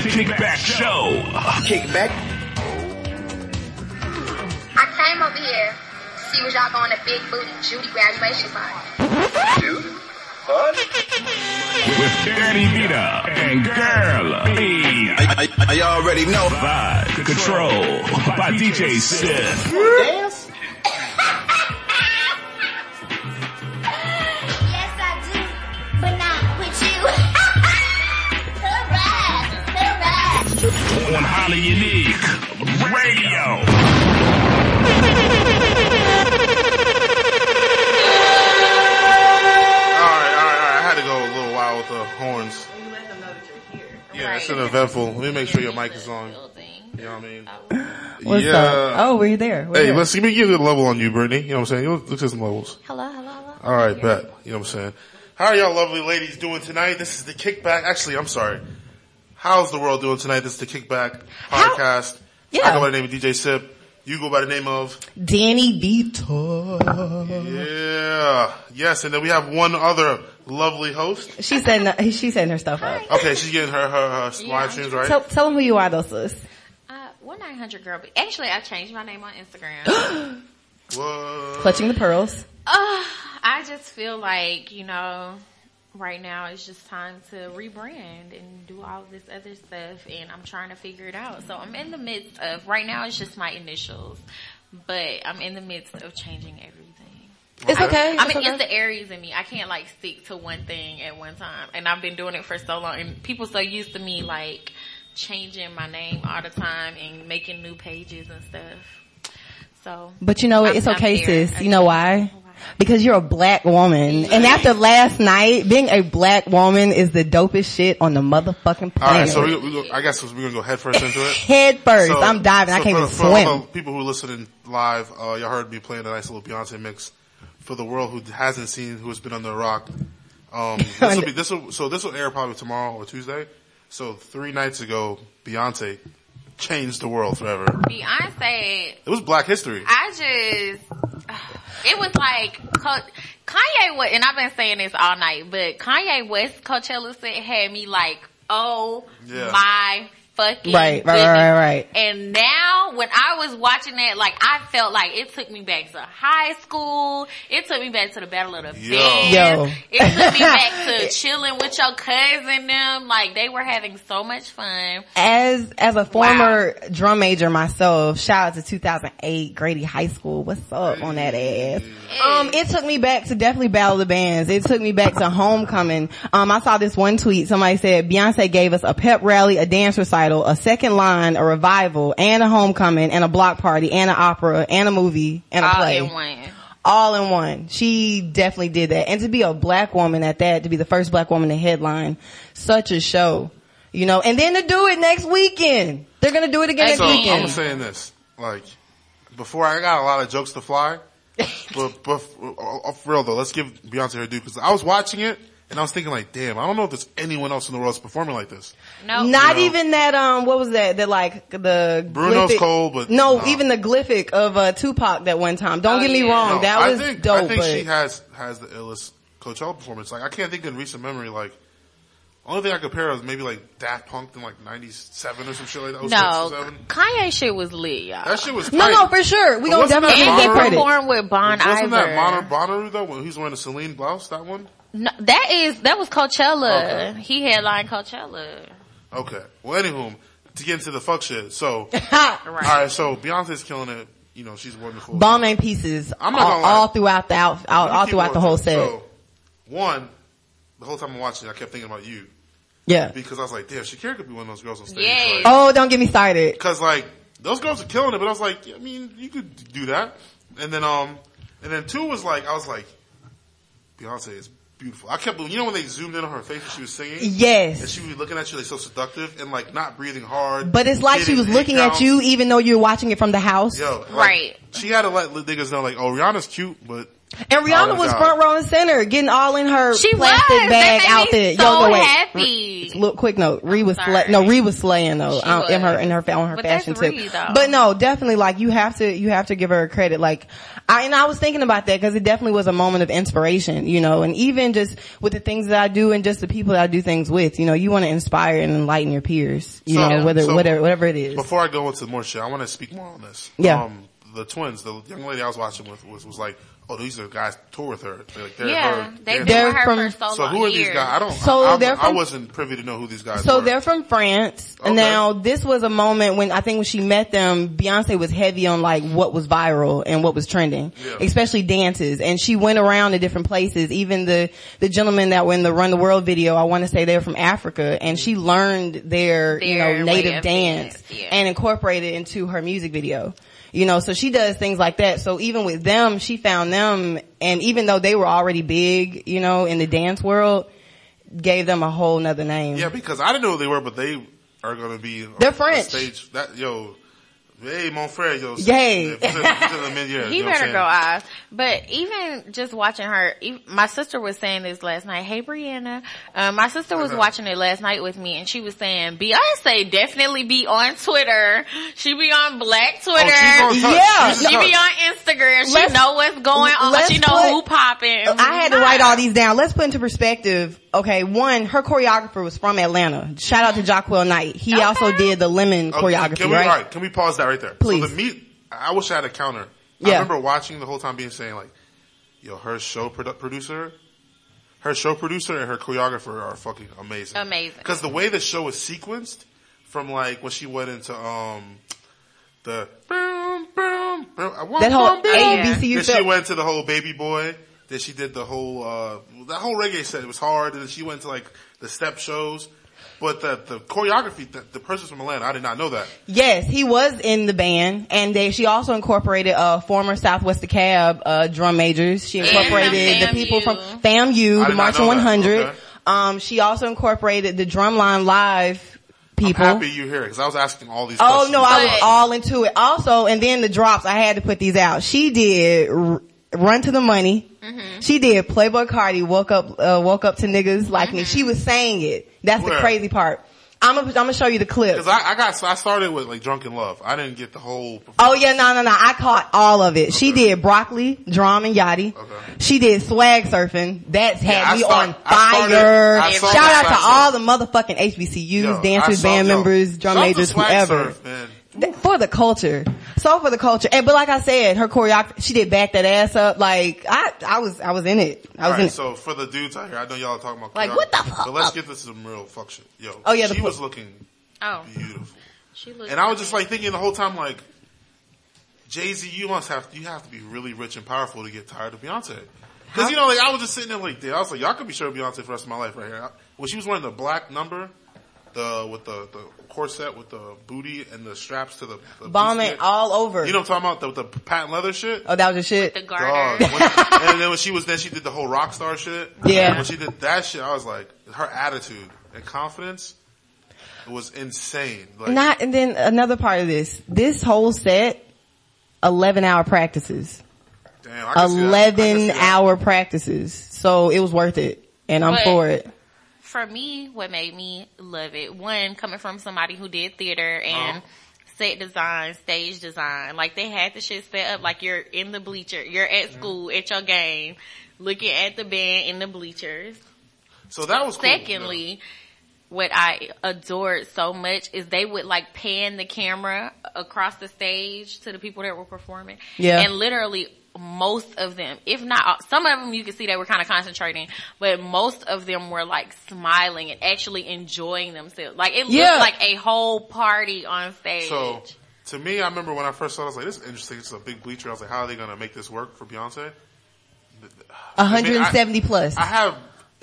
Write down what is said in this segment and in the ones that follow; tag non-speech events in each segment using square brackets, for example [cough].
The Kickback Show. Kickback. I came over here to see what y'all going to Big Booty Judy graduation party. Dude. Fun. With Danny Vito and Girl. Hey. I, I, I already know. Vibe Control by DJ Sip. Dance? A little while with the horns. Yeah, it's an eventful. Let me make sure your mic is on. You know what I mean? What's yeah. up? Oh, we're there. We're Hey, there. let's give me give you a level on you, Brittany. You know what I'm saying? You know, Look some levels. Hello, hello, hello. All right, bet. You know what I'm saying? How are y'all lovely ladies doing tonight? This is the Kickback. Actually, I'm sorry. How's the world doing tonight? This is the Kickback podcast. Yeah. I go by the name of DJ Sip. You go by the name of Danny Vito. Yeah. Yes, and then we have one other lovely host. She said she's setting her stuff up. Okay, she's getting her her, her live streams right. Tell, tell them who you are, though, sis. Uh, one nine hundred girl. But actually, I changed my name on Instagram. [gasps] What? Clutching the pearls. uh, I just feel like you know, right now it's just time to rebrand and do all this other stuff, and I'm trying to figure it out. So I'm in the midst of right now. It's just my initials, but I'm in the midst of changing everything. It's okay. I It's mean, okay. it's the Aries in me. I can't like stick to one thing at one time, and I've been doing it for so long. And people so used to me like changing my name all the time and making new pages and stuff. So, But you know? I'm- It's okay, sis. You know why? Because you're a black woman. And after last night, being a black woman is the dopest shit on the motherfucking planet. All right, so we, we go, I guess we're gonna go head first into it. [laughs] Head first. So- I'm diving. I can't for, even for swim. the people who are listening live, uh, y'all heard me playing a nice little Beyonce mix. For the world who hasn't seen, who has been under a rock, um, [laughs] this will be this will so this will air probably tomorrow or Tuesday. So three nights ago, Beyonce changed the world forever. Beyonce, It was Black History. I just, [sighs] it was like Kanye was, and I've been saying this all night, but Kanye West Coachella set had me like, oh Yeah. my fucking Right, right, goodness. right, right. And now when I was watching that, like I felt like it took me back to high school. It took me back to the Battle of the Yo. Bands. Yo. It took me back [laughs] to chilling with your cousin them. Like they were having so much fun. As as a former drum major myself, shout out to 2008 Grady High School. What's up on that ass? Um, it took me back to definitely Battle of the Bands. It took me back to homecoming. Um, I saw this one tweet. Somebody said Beyonce gave us a pep rally, a dance recital, a second line, a revival, and a homecoming, and a block party, and an opera, and a movie, and a All play in one. all in one. She definitely did that. And to be a black woman at that, to be the first black woman to headline such a show, you know, and then to do it next weekend. They're gonna do it again So next I'm saying this, like, before I got a lot of jokes to fly, [laughs] but, but uh, for real though, let's give Beyonce her due because I was watching it and I was thinking like, damn, I don't know if there's anyone else in the world that's performing like this. No, Not You know. even that, um, what was that? That like the Bruno's glyphic- cold, but no, no. even the glyphic of uh, Tupac that one time. Don't Oh, get me yeah. wrong, No, that I was think, dope. I think but she has has the illest Coachella performance. Like I can't think in recent memory like. Only thing I could compare is maybe like Daft Punk in like '97 or some shit like that. No, 07. Kanye shit was lit, y'all. that shit was no, tight. no, for sure. We But gonna definitely and give he credit. performed with Bon Wasn't Iver. that Bonner, Bonner though when he was wearing a Celine blouse? That one. No, that is that was Coachella. Okay. He headlined Coachella. Okay. Well, anywho, to get into the fuck shit. So, [laughs] Ha! all right. So Beyonce's killing it. You know, she's wonderful. Bomb name pieces I'm not all, all throughout the out, all, all throughout the whole set. So, one, the whole time I'm watching, I kept thinking about you yeah. because I was like, damn, Shakira could be one of those girls on stage. Yeah. Like, Oh, don't get me started. Cause like those girls are killing it, but I was like, yeah, I mean, you could do that. And then um, and then two was like, I was like, Beyonce is beautiful. I kept, you know, when they zoomed in on her face when she was singing, Yes. and she was looking at you like so seductive and like not breathing hard. But it's like she was eight looking at you even though you're watching it from the house. Yo, like, Right. She had to let the niggas know like, oh, Rihanna's cute, but And Rihanna Oh, was front row and center, getting all in her She plastic was. bag that made outfit. Me so Yo, no wait. happy. Look, quick note. Ree was sorry. slay- no, Ree was slaying though She um, in her in her on her But fashion tip. Ree. But no, definitely like you have to you have to give her credit. Like I and I was thinking about that because it definitely was a moment of inspiration, you know. And even just with the things that I do and just the people that I do things with, you know, you want to inspire and enlighten your peers, you So- know, whether so whatever whatever it is. Before I go into more shit, I want to speak more on this. Yeah. Um, the twins, the young lady I was watching with was, was like, oh, these are guys tour with her. They're, like, they're yeah, her. they've been They're with her from- for so, so who are these guys? I don't. So I, they're I, I wasn't privy to know who these guys So were. they're from France. Okay. Now, this was a moment when I think when she met them, Beyonce was heavy on like what was viral and what was trending, Yeah. especially dances. And she went around to different places. Even the the gentlemen that were in the Run the World video, I want to say they're from Africa, and she learned their, you know native dance dance, yeah. and incorporated it into her music video. You know, so she does things like that. So even with them, she found them, and even though they were already big, you know, in the dance world, gave them a whole nother name. Yeah, because I didn't know who they were, but they are going to be. on They're the French. Stage that yo, hey, mon frère, yo. Yay. these are the men, yeah, [laughs] He you know what better go saying? off. But even just watching her, e- my sister was saying this last night. Hey, Brianna. Um, my sister was Uh-huh. watching it last night with me and she was saying, Beyonce definitely be on Twitter. She be on Black Twitter. Oh, she's on. Yeah. She's she be on Instagram. She Let's- know what's going on. let's She know put- who popping. I had to write all these down. Let's put into perspective. Okay, one, her choreographer was from Atlanta. Shout out to JaQuel Knight. He Okay. also did the Lemon Okay, choreography, can we, right? all right, can we pause that right there? Please. So the meet, I wish I had a counter. I remember watching the whole time being saying like, yo, her show produ- producer, her show producer and her choreographer are fucking amazing. Amazing. Because the way the show is sequenced, from like when she went into, um, the, boom, boom, boom, I want That whole some, boom. ABCU Then she went to the whole baby boy. Then she did the whole, uh, that whole reggae set. It was hard. And then she went to like the step shows. But the, the choreography, the, the person's from Atlanta. I did not know that. Yes, he was in the band, and they, she also incorporated uh, former Southwest Cab uh, drum majors. She incorporated the FAMU. people from FAMU, I the did Marching 100. Okay. Um, she also incorporated the Drumline Live people. I'm happy you here because I was asking all these. Oh questions. no, I was all into it. Also, and then the drops, I had to put these out. She did R- Run to the Money. Mm-hmm. She did Playboy Cardi woke up, uh, woke up to niggas like me. She was saying it. That's the crazy part. I'm gonna, I'm gonna show you the clip. Because I, I got, so I started with like Drunk in Love. I didn't get the whole. Oh yeah, no, no, no. I caught all of it. She did broccoli, drum, and yachty. Okay. She did swag surfing. That's had Yeah, me start- on I started- fire. I Shout out to swag all the motherfucking HBCUs, Yo, dancers, saw- band yo, members, drum shout out to majors, Swag whoever. Surf, man. Th- For the culture. So for the culture. And, but like I said, her choreography, she did back that ass up. Like, I, I was, I was in it. I was in Alright, it. so for the dudes out here, I know y'all are talking about Like, what the fuck? But let's get this some real fuck shit. Yo, Oh, yeah, she fu- was looking Oh, beautiful, she looked and I was just like thinking the whole time, like Jay Z, you must have, you have to be really rich and powerful to get tired of Beyonce. Because you know, like I was just sitting there like, that. I was like, y'all could be sure of Beyonce for the rest of my life right here. When she was wearing the black number, the with the the corset with the booty and the straps to the, the Bombing all over. You know what I'm talking about? The, the patent leather shit. oh, that was your shit? the Dog. garter. When- [laughs] and then when she was then she did the whole rock star shit. Yeah. And when she did that shit, I was like, her attitude and confidence was insane. Like, Not, and then another part of this, this whole set, 11 hour practices. damn, I can see that. I can see 11 that. hour practices. So it was worth it. And I'm But- for it. For me, what made me love it, one, coming from somebody who did theater and Uh-huh. set design, stage design, like they had the shit set up like you're in the bleacher, you're at Mm-hmm. school, at your game, looking at the band in the bleachers. So that was cool. Secondly, what I adored so much is they would like pan the camera across the stage to the people that were performing. Yeah. And literally most of them, if not some of them you could see they were kind of concentrating, but most of them were like smiling and actually enjoying themselves. Like it Yeah. looked like a whole party on stage. So to me, I remember when I first saw it, I was like, this is interesting. It's a big bleacher. I was like, how are they going to make this work for Beyonce? I mean, 170 plus. I have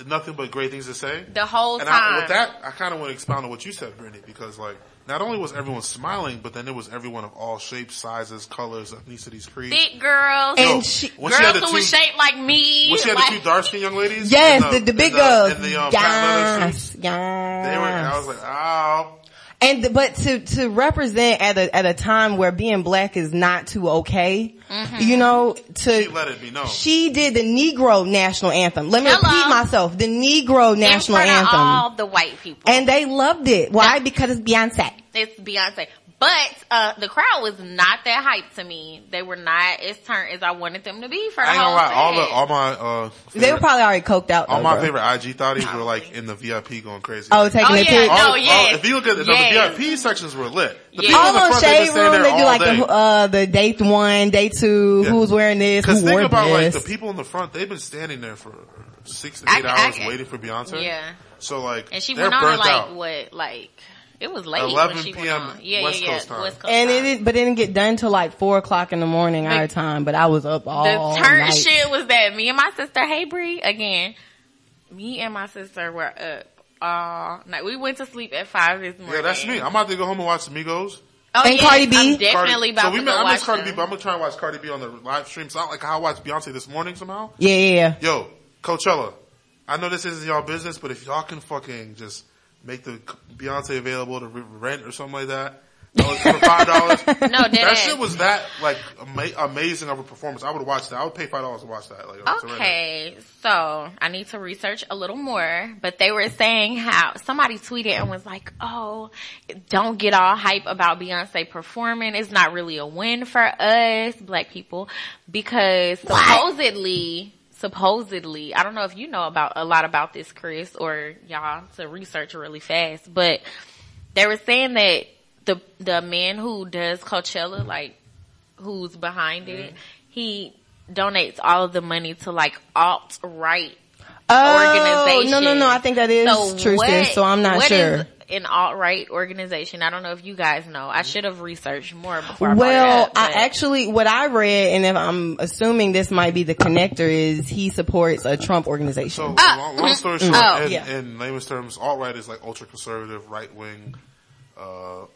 nothing but great things to say. the whole And time. I, with that, I kind of want to expound on what you said, Brittany, because like, not only was everyone smiling, but then it was everyone of all shapes, sizes, colors, ethnicities, creeds. Thick girls. And she- when she had girls the who was shaped like me. when she had like, the two dark skinned young ladies? yes, in the, the big in girls. In the, um, patent leather yes, suits, yes. they were, I was like, oh. And but to to represent at a at a time where being black is not too okay, Mm-hmm. you know, to She let it be known. she did the Negro national anthem. Let me Hello. repeat myself: the Negro national in front anthem, of all the white people. and they loved it. Why? Because it's Beyonce. it's Beyonce. But uh the crowd was not that hyped to me. They were not as turned as I wanted them to be for the I ain't whole gonna lie, all the all my uh They were probably already coked out. all though, my bro. favorite IG thotties were like in the VIP going crazy. Oh, Like, taking Oh, it yeah. to No, all, yes. if you look at the, no, Yes. the VIP sections were lit. The Yeah. people in all the on front, they Shade just Room, they do like day. the uh the day one, day two, Yeah. who's wearing this, Cause who think wore about this. like the people in the front, they've been standing there for six to I- eight I- hours waiting for Beyonce. Yeah. So like, And she went on burnt like out. what, like it was late 11 when she p.m. went on. Yeah, West yeah, yeah. Coast time. West Coast and time. it, did- but it didn't get done till like four o'clock in the morning our time. But I was up all night. the turn night. shit was that me and my sister, hey Bree, again, me and my sister were up all night. We went to sleep at five this morning. Yeah, that's me. I'm about to go home and watch the Migos. Oh, And yes, Cardi B? I'm definitely Cardi, about so we to met, go I watch miss Cardi B, but I'm gonna try and watch Cardi B on the live stream. It's not like how I watched Beyonce this morning somehow. Yeah, yeah, yeah. Yo, Coachella. I know this isn't y'all business, but if y'all can fucking just make the Beyonce available to rent or something like that, for five dollars. [laughs] No, that shit was that like ama- amazing of a performance. I would watch that. I would pay five dollars to watch that. Like, to rent it. Okay, so I need to research a little more, but they were saying how somebody tweeted and was like, "Oh, don't get all hype about Beyonce performing. It's not really a win for us black people because supposedly, supposedly, I don't know if you know about a lot about this, Chris, or y'all to research really fast, but they were saying that the the man who does Coachella, like who's behind it, mm-hmm. he donates all of the money to like alt right Oh, organization. no, no, no. I think that is true, sis. So I'm not what sure. is an alt right organization? I don't know if you guys know. I should have researched more before. I Well, up, I actually, what I read, and if I'm assuming this might be the connector, is he supports a Trump organization. So Ah, long, long story short, Oh, in, yeah. in layman's terms, alt right is like ultra conservative, right wing, uh,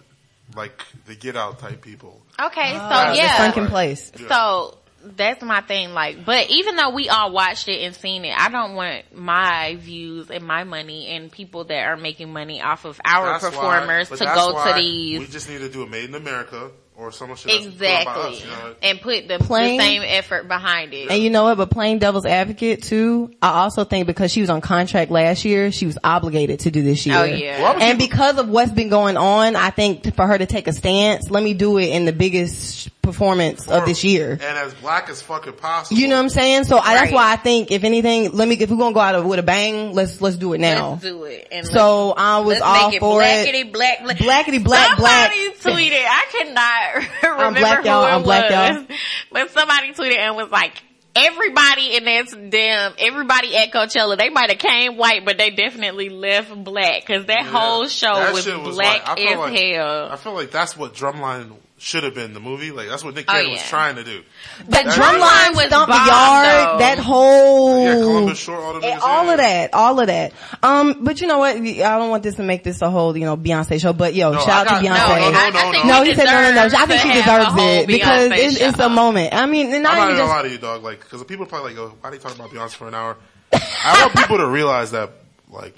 like the Get Out type people. okay, so Uh, the yeah, sunken place. So that's my thing. Like, but even though we all watched it and seen it, I don't want my views and my money and people that are making money off of our That's performers but to go to these. We just need to do a made in America or someone shit that's put by Exactly. us, you know? and put the, Plain- the same effort behind it. And you know what? But playing devil's advocate too, I also think because she was on contract last year, she was obligated to do this oh, year. Oh, yeah. Well, And because of what's been going on, I think for her to take a stance, let me do it in the biggest performance of this year. And as black as fucking possible. You know what I'm saying? So I, that's why I think if anything, let me, if we're gonna go out with a bang, let's, let's do it now. Let's do it. And So I was let's all make it for blackety it. black black. Blackety black black. Somebody tweeted. I cannot [laughs] remember black, who y'all. it I'm black, was, y'all. but somebody tweeted and was like. Everybody in that damn, everybody at Coachella, they might have came white, but they definitely left black because that Yeah. whole show That was was black like- as like- hell. I feel like that's what Drumline should have been the movie. Like that's what Nick Oh, Cannon was trying to do. That That- drumline was stomp the bomb, yard, though. that whole, Yeah, Columbus Short, all the and all of that, all of that. Um, but you know what? I don't want this to make this a whole, you know, Beyonce show. But yo, No, shout out to Beyonce. no, no, I- I no, no. No, he said no, no, no. I think she to have a deserves whole it because Beyonce it's, it's a moment. I mean, and I'm not not even even gonna lie to you, dog. Like, because people are probably like, go, why they talking about Beyonce for an hour? I want people to realize that, like,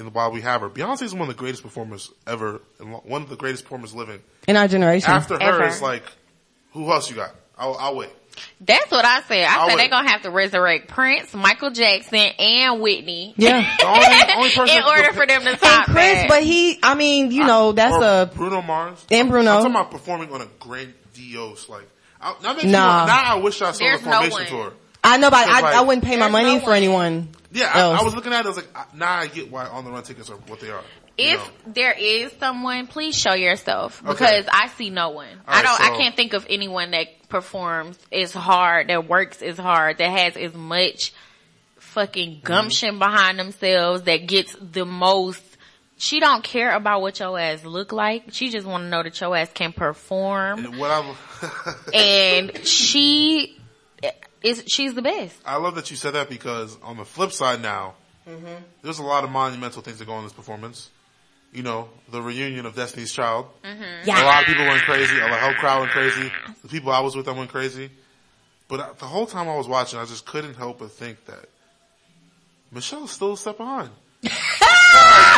in the while we have her, Beyonce is one of the greatest performers ever, and one of the greatest performers living. in our generation. After her, Ever. it's like, who else you got? I'll, I'll wait. That's what I said. I I'll said they're gonna have to resurrect Prince, Michael Jackson, and Whitney. yeah. [laughs] The only, only person in order for them to And top Chris, that. but he, I mean, you know, that's a, Bruno Mars And Bruno. I'm talking about performing on a grandiose like. I, now, makes me Nah. want- now I wish I saw There's the Formation one. tour. I know, but I, like- I wouldn't pay my money no for anyone. Yeah, I. I was looking at it. I was like, I- now I get why on the run tickets are what they are. you if know. there is someone, please show yourself Okay. because I see no one. I right, don't. so- I can't think of anyone that performs as hard, that works as hard, that has as much fucking mm-hmm. gumption behind themselves, that gets the most. She don't care about what your ass look like. She just want to know that your ass can perform, And what I'm, [laughs] and she is. She's the best. I love that you said that because on the flip side now, mm-hmm. there's a lot of monumental things that go on in this performance. You know, the reunion of Destiny's Child. Yeah, A lot of people went crazy. A lot of the whole crowd went crazy. The people I was with, them went crazy. But the whole time I was watching, I just couldn't help but think that Michelle's still a step behind.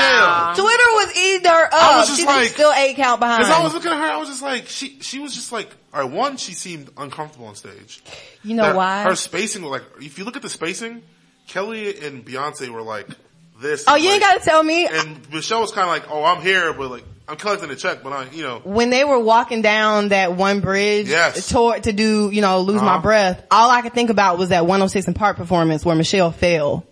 Wow. Twitter was eating her up. I was just She's like- still eight count behind. Because I was looking at her, I was just like, she she was just like, all right, one, she seemed uncomfortable on stage. you know That- why? Her spacing was like, if you look at the spacing, Kelly and Beyonce were like this. oh, you ain't gotta tell me. And Michelle was kind of like, oh, I'm here, but like, I'm collecting a check, but I, you know, when they were walking down that one bridge Yes. toward to do, you know, lose my Uh-huh. breath, all I could think about was that 106 & Park performance where Michelle fell.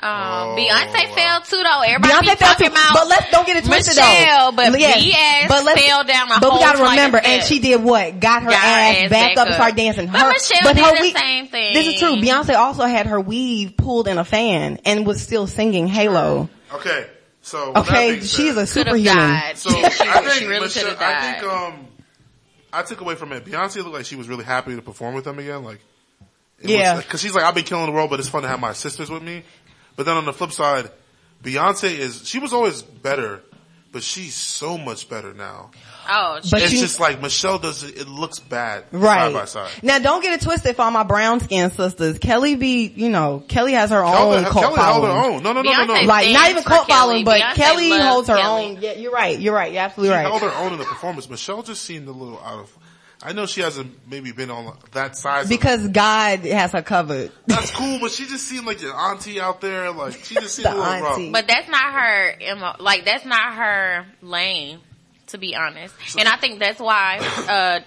Um, Oh, Beyonce wow. fell too though. Everybody Beyonce fell talking too, about but let's don't get it twisted Michelle, though. but Yes, BS but let's- fell down a But we gotta remember, and she did what? Got her Got her ass, ass back back up and up. started dancing. But her, Michelle but did her the wea- same thing. This is true. Beyonce also had her weave pulled in a fan and was still singing Halo. okay. So, Okay, being said- she's a Could have superhuman. So [laughs] she, I think really Michelle- could have died. I think um, I took away from it. Beyonce looked like she was really happy to perform with them again. Like, it Yeah. because she's like, I've been killing the world, but it's fun to have my sisters with me. But then on the flip side, Beyonce is she was always better, but she's so much better now. oh, But it's you- just like Michelle does it. It looks bad Right. side by side. Now don't get it twisted for all my brown skin sisters. Kelly be, you know, Kelly has her Kelly, own Kelly cult held her own. No, no, no, no, no. Like not even cult Kelly. following, but Beyonce Kelly holds her Kelly. own. Yeah, you're right. You're right. You're absolutely She right. held her own in the performance. Michelle just seemed a little out of. I know she hasn't maybe been on that side of- Because God has her covered. That's cool, but she just seemed like an auntie out there. Like she just seemed The a little rough. but that's not her. Like that's not her lane, to be honest. And I think that's why uh,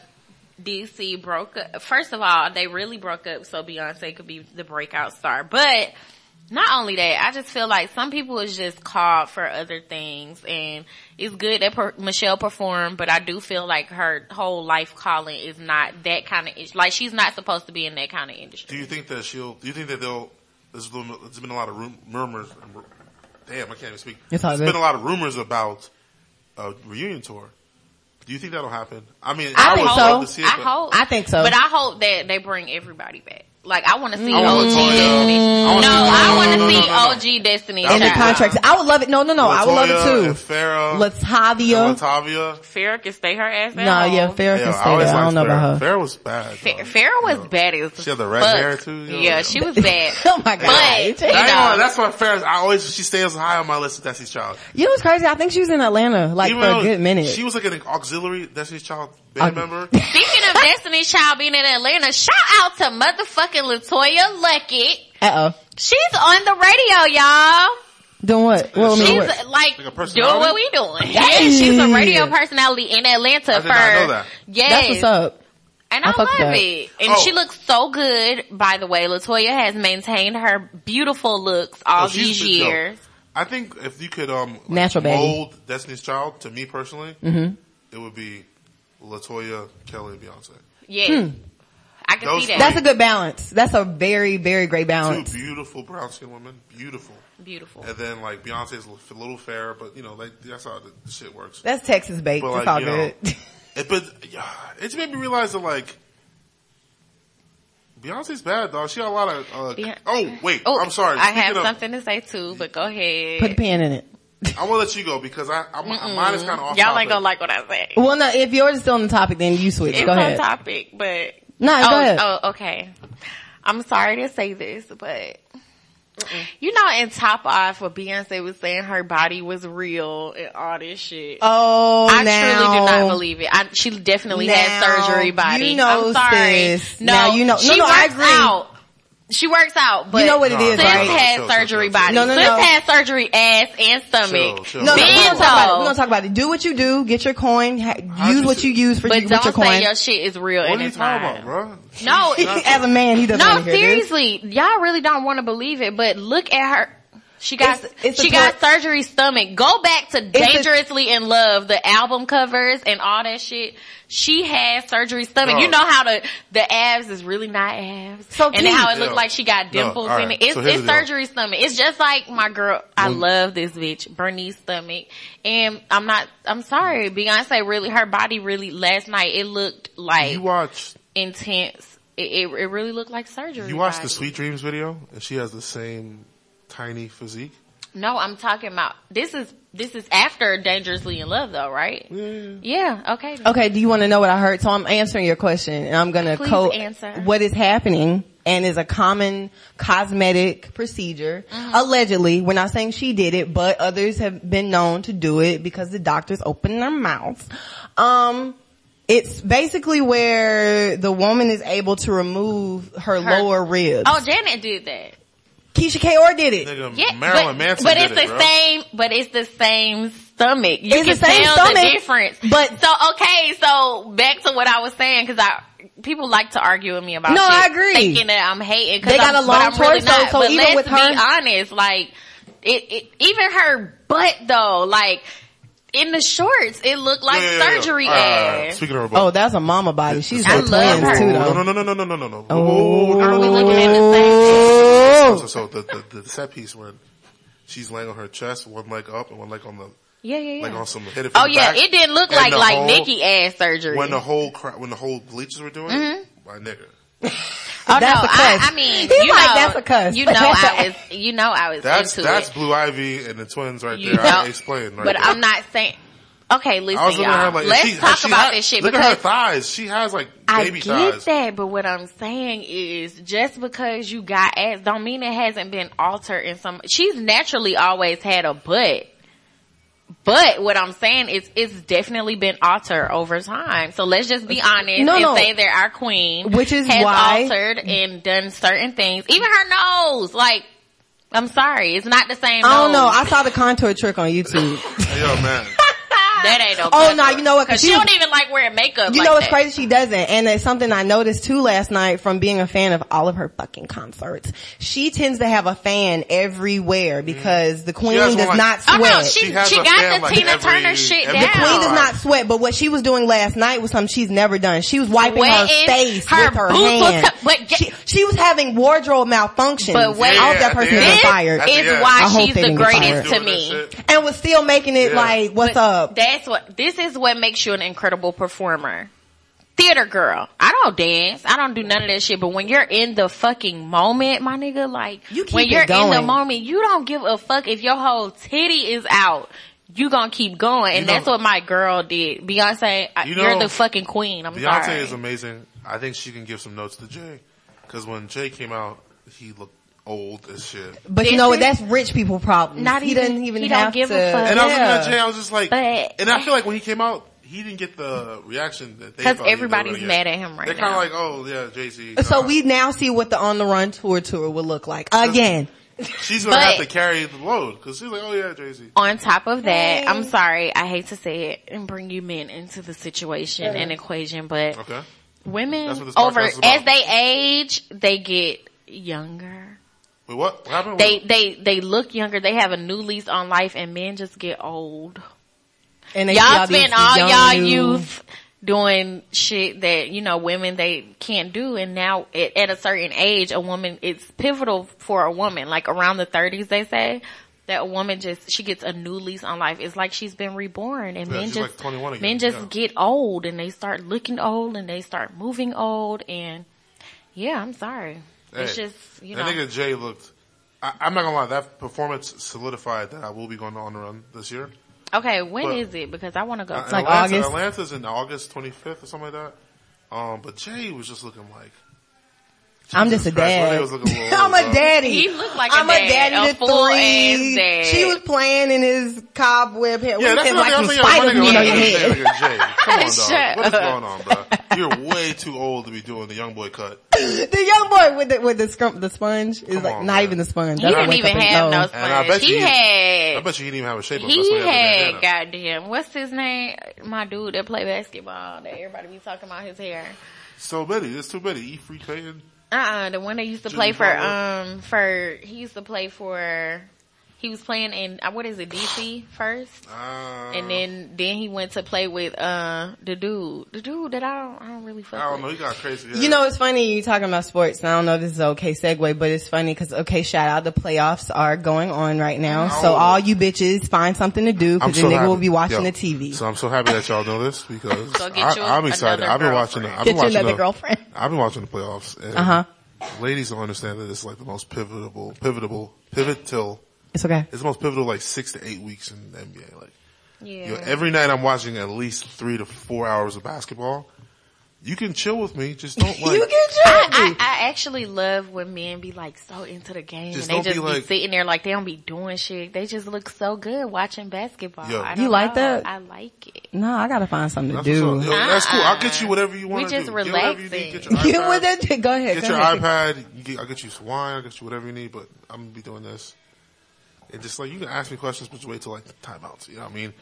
DC broke up. First of all, they really broke up so Beyonce could be the breakout star. But not only that, I just feel like some people is just called for other things, and it's good that per- Michelle performed. But I do feel like her whole life calling is not that kind of like she's not supposed to be in that kind of industry. Do you think that she'll? Do you think that they'll? There's, been- there's been a lot of rum, murmurs. Damn, I can't even speak. It's all There's good. been a lot of rumors about a reunion tour. Do you think that'll happen? I mean, I I, think would so. love to see it. I hope. I think so. But I hope that they bring everybody back. Like I want to see I want OG LeToya. Destiny. I wanna No, I want to no, no, see no, no, no. OG Destiny. That'd in the be contracts. I would love it. No, no, no. I would love it and too. Farrah, Latavia. and Latavia. Farrah can stay her ass at Nah, yeah, Farrah Yeah, can stay always there. I don't know about her. Farrah was bad. Fa- though. Farrah was bad as She had the red fuck. hair, too, yo. Yeah, she was bad. [laughs] Oh my god. But you I ain't gonna lie, know, that's why Farrah. I always she stays high on my list of Destiny's Child. You know what's crazy? I think she was in Atlanta like Even for a though good minute. She was like an auxiliary Destiny's Child band member. [laughs] speaking of Destiny's Child being in Atlanta, shout out to motherfucking LeToya Luckett. Uh oh. She's on the radio, y'all. Doing what? Well, She's what? like, Like doing what we doing. Yeah, she's a radio personality in Atlanta I did for not know that. yes. That's what's up. And I I, love that. it. And Oh. she looks so good, by the way. LeToya has maintained her beautiful looks all Oh, these been dope. years. I think if you could um like, Natural baby. mold Destiny's Child to me personally, Mm-hmm. it would be LeToya, Kelly, and Beyonce. Yeah. I can Those see that. That's a good balance. That's a very, very great balance. Two balance. beautiful brown skin women, beautiful. Beautiful. And then like Beyonce's a little fair, but you know like that's how the, the shit works. That's Texas bait. But, It's like, all you know. [laughs] It, but yeah, it's made me realize that like Beyonce's bad dog. She got a lot of. Uh, Yeah. Oh wait, Oh, I'm sorry. I Speaking have of- something to say too, but go ahead. Put the pen in it. I want to let you go because I, I mine is kind of off. Y'all topic. ain't gonna like what I say. Well, no, if yours is still on the topic, then you switch. It's Go on ahead. topic, but No, oh, go ahead. oh, okay. I'm sorry to say this, but you know, in Top Off, what Beyonce was saying her body was real and all this shit. Oh, I now. truly do not believe it. I, she definitely has Now, surgery body. you know, I'm sorry. sis. No, Now you know- no, She no, I works agree. out. She works out, but You know what it No, Sis right? has Chill, chill, surgery chill, chill. body. No, no, Sis no. has surgery ass and stomach. Chill, chill. No, no, we're Benzo. gonna talk about it. We're gonna talk about it. Do what you do. Get your coin. Ha- use what you use for But you, with your don't say coin. your shit is real What and are you it's talking not. about, bro? No, [laughs] As a man, he doesn't no, want to hear this. seriously, y'all really don't want to believe it, but look at her. She got It's- it's she got surgery stomach. Go back to a- Dangerously in Love, the album covers and all that shit. She has surgery stomach. No. You know how the the abs is really not abs, So and then how it Yo. looked like she got No, dimples all in it. It's, So it's the deal. surgery stomach. It's just like my girl. I love this bitch, Bernice stomach, and I'm not. I'm sorry, Beyonce. Really, her body really last night it looked like You watch intense. It, it, it really looked like surgery. you watch the. Sweet Dreams video, and she has the same tiny physique. No, I'm talking about this is this is after Dangerously in Love though, right? Yeah. Okay. Okay, do you want to know what I heard? So I'm answering your question, and I'm gonna Please quote answer. what is happening and is a common cosmetic procedure. Mm-hmm. Allegedly, we're not saying she did it, but others have been known to do it because the doctors open their mouths. Um, it's basically where the woman is able to remove her, Her- lower ribs. Oh, Janet did that. Keyshia Cole did it. Nigga, Yeah, Marilyn but, Manson but did it's it, the bro. same. But it's the same stomach. You It's can the same tell stomach, the difference. but- so okay, so back to what I was saying because I people like to argue with me about. No, shit, I agree. Thinking that I'm hating. 'cause They got I'm, a long I'm really not. so but even let's with be honest, like it, it, even her butt though, like in the shorts, it looked like Yeah, yeah, yeah. surgery All right, all right. ass. Speaking of her Oh, that's a mama body. She's I got love twins her. too, oh, No, though. no, no, no, no, no, no, no. Oh. Are we looking at the Oh. So, so the, the, the set piece when she's laying on her chest, one leg up and one leg on the, Yeah, yeah, yeah. like on some hit it oh the yeah, back. it didn't look And like like whole- Nikki ass surgery. When the whole cra- when the whole bleachers were doing it, mm-hmm. my nigga. Oh That's no, a cuss. I, I mean, He's you like, know, that's a cuss. You know, I was, you know, I was That's into that's it. Blue Ivy and the twins right You there. know, I explained right but there. I'm not saying. Okay, listen, I was y'all. her like, Let's she, talk she about had- this shit Look at her thighs. She has like baby I get thighs. that, but what I'm saying is, just because you got ass, don't mean it hasn't been altered in some. She's naturally always had a butt. But what I'm saying is, it's definitely been altered over time. So let's just be honest No, and no. say that our queen, Which is has why- altered and done certain things. Even her nose, like, I'm sorry, it's not the same. I don't know. I saw the contour trick on YouTube. Yo, man. [laughs] that ain't no. Oh, no, you know what? Cause she she don't even like wearing makeup. You like know what's that. crazy? She doesn't. And it's something I noticed too last night from being a fan of all of her fucking concerts. She tends to have a fan everywhere because the queen has one does like- not Oh no, she She she, has a got fan, the like, Tina every- Turner shit every- down. the queen does not sweat, but what she was doing last night was something she's never done. She was wiping her face her with her boots hand. co- but get- she, she was having wardrobe malfunctions. But wait, I hope Yeah, that person is fired. Is why she's the greatest to me. And was still making it like, what's up? That's what. This is what makes you an incredible performer. Theater girl. I don't dance. I don't do none of that shit. But when you're in the fucking moment, my nigga, like You when you're in the moment, you don't give a fuck if your whole titty is out. You gonna keep going, and You know- that's what my girl did. Beyonce, You you're know, the fucking queen. I'm Beyonce sorry. is amazing. I think she can give some notes to Jay. Cause when Jay came out, he looked old as shit. But you know what? is- That's rich people problems. Not he even- doesn't even he don't have give to. a fuck. And I was looking Yeah. at Jay, I was just like, But- and I feel like when he came out, he didn't get the reaction that they Because thought he was everybody's mad at him right now. They're kind of like, oh yeah, Jay Z. So we now see what the on the run tour tour will look like again. [laughs] she's gonna But- have to carry the load because she's like, oh yeah, Jay Z. On top of that, Hey. I'm sorry, I hate to say it and bring you men into the situation and equation, but Okay. women That's what this podcast over as they age, they get younger. Wait, what? What happened? They they they look younger. They have a new lease on life, and men just get old. And they Y'all these spend all y'all new- youth doing shit that you know women they can't do, and now at, at a certain age, a woman it's pivotal for a woman. Like around the 30s, they say. That a woman just she gets a new lease on life. It's like she's been reborn, and Yeah, men just like again, men just yeah. get old, and they start looking old, and they start moving old, and yeah, I'm sorry. It's Hey, just you know. That nigga Jay looked. I, I'm not gonna lie. That performance solidified that I will be going on the run this year. Okay, when But- is it? Because I want to go. Uh, like Atlanta, August? Atlanta's in August 25th or something like that. Um, but Jay was just looking like. I'm just a dad. was [laughs] I'm a daddy. He looked like a I'm a dad, daddy a to full-ass three. dad. She was playing in his cobweb hair. Yeah, that's is what like I'm some saying. My spiders nigga, moving on your head. nigga Jay, come on, dog. Shut [laughs] What is going on, bro? You're way too old to be doing the young boy cut. The young boy with the with the scrump, the sponge is Come like on, not man. even the sponge. He That's didn't what even wake up have and no go. And I bet sponge. He you he- had. I bet you he didn't even have a shape. up. That's He why he had had bandana. goddamn what's his name? My dude that play basketball that everybody be talking about his hair. So many. There's too many. E. Free Payton. Uh uh the one that used to Jimmy play for Butler. um for he used to play for he was playing in uh, what is it DC first, Uh, and then then he went to play with uh the dude the dude that I don't I don't really fuck I don't know. with. He got crazy. hair. You know, it's funny you talking about sports. And I don't know if this is an okay segue, but it's funny because okay, shout out the playoffs are going on right now. So Oh. all you bitches find something to do because your so nigga happy. will be watching Yo, the TV. So I'm so happy that y'all know this because So I, I'm excited. I've been watching. The. I've Get been you watching another the, girlfriend. I've been watching the playoffs. Uh huh. Ladies don't understand that it's like the most pivotal, pivotal, pivotal. It's okay. It's the most pivotal like six to eight weeks in the NBA. Like Yeah. yo, every night I'm watching at least three to four hours of basketball. you can chill with me. Just don't [laughs] like. you get I, your I, I actually love when men be like so into the game Just and don't they just be be, like- sitting there like they don't be doing shit. They just look so good watching basketball. Yo. You don't like know. that? I like it. No, I gotta find something to do. what's up. Yo, that's cool. I'll Uh-uh. get you uh-uh. whatever you want We just do. Get you need. Get your [laughs] iPad. with it. Go ahead. Get go your ahead. iPad. You get, I'll get you some wine. I'll get you whatever you need. But I'm gonna be doing this. And just like you can ask me questions, but just wait till like timeouts. You know what I mean?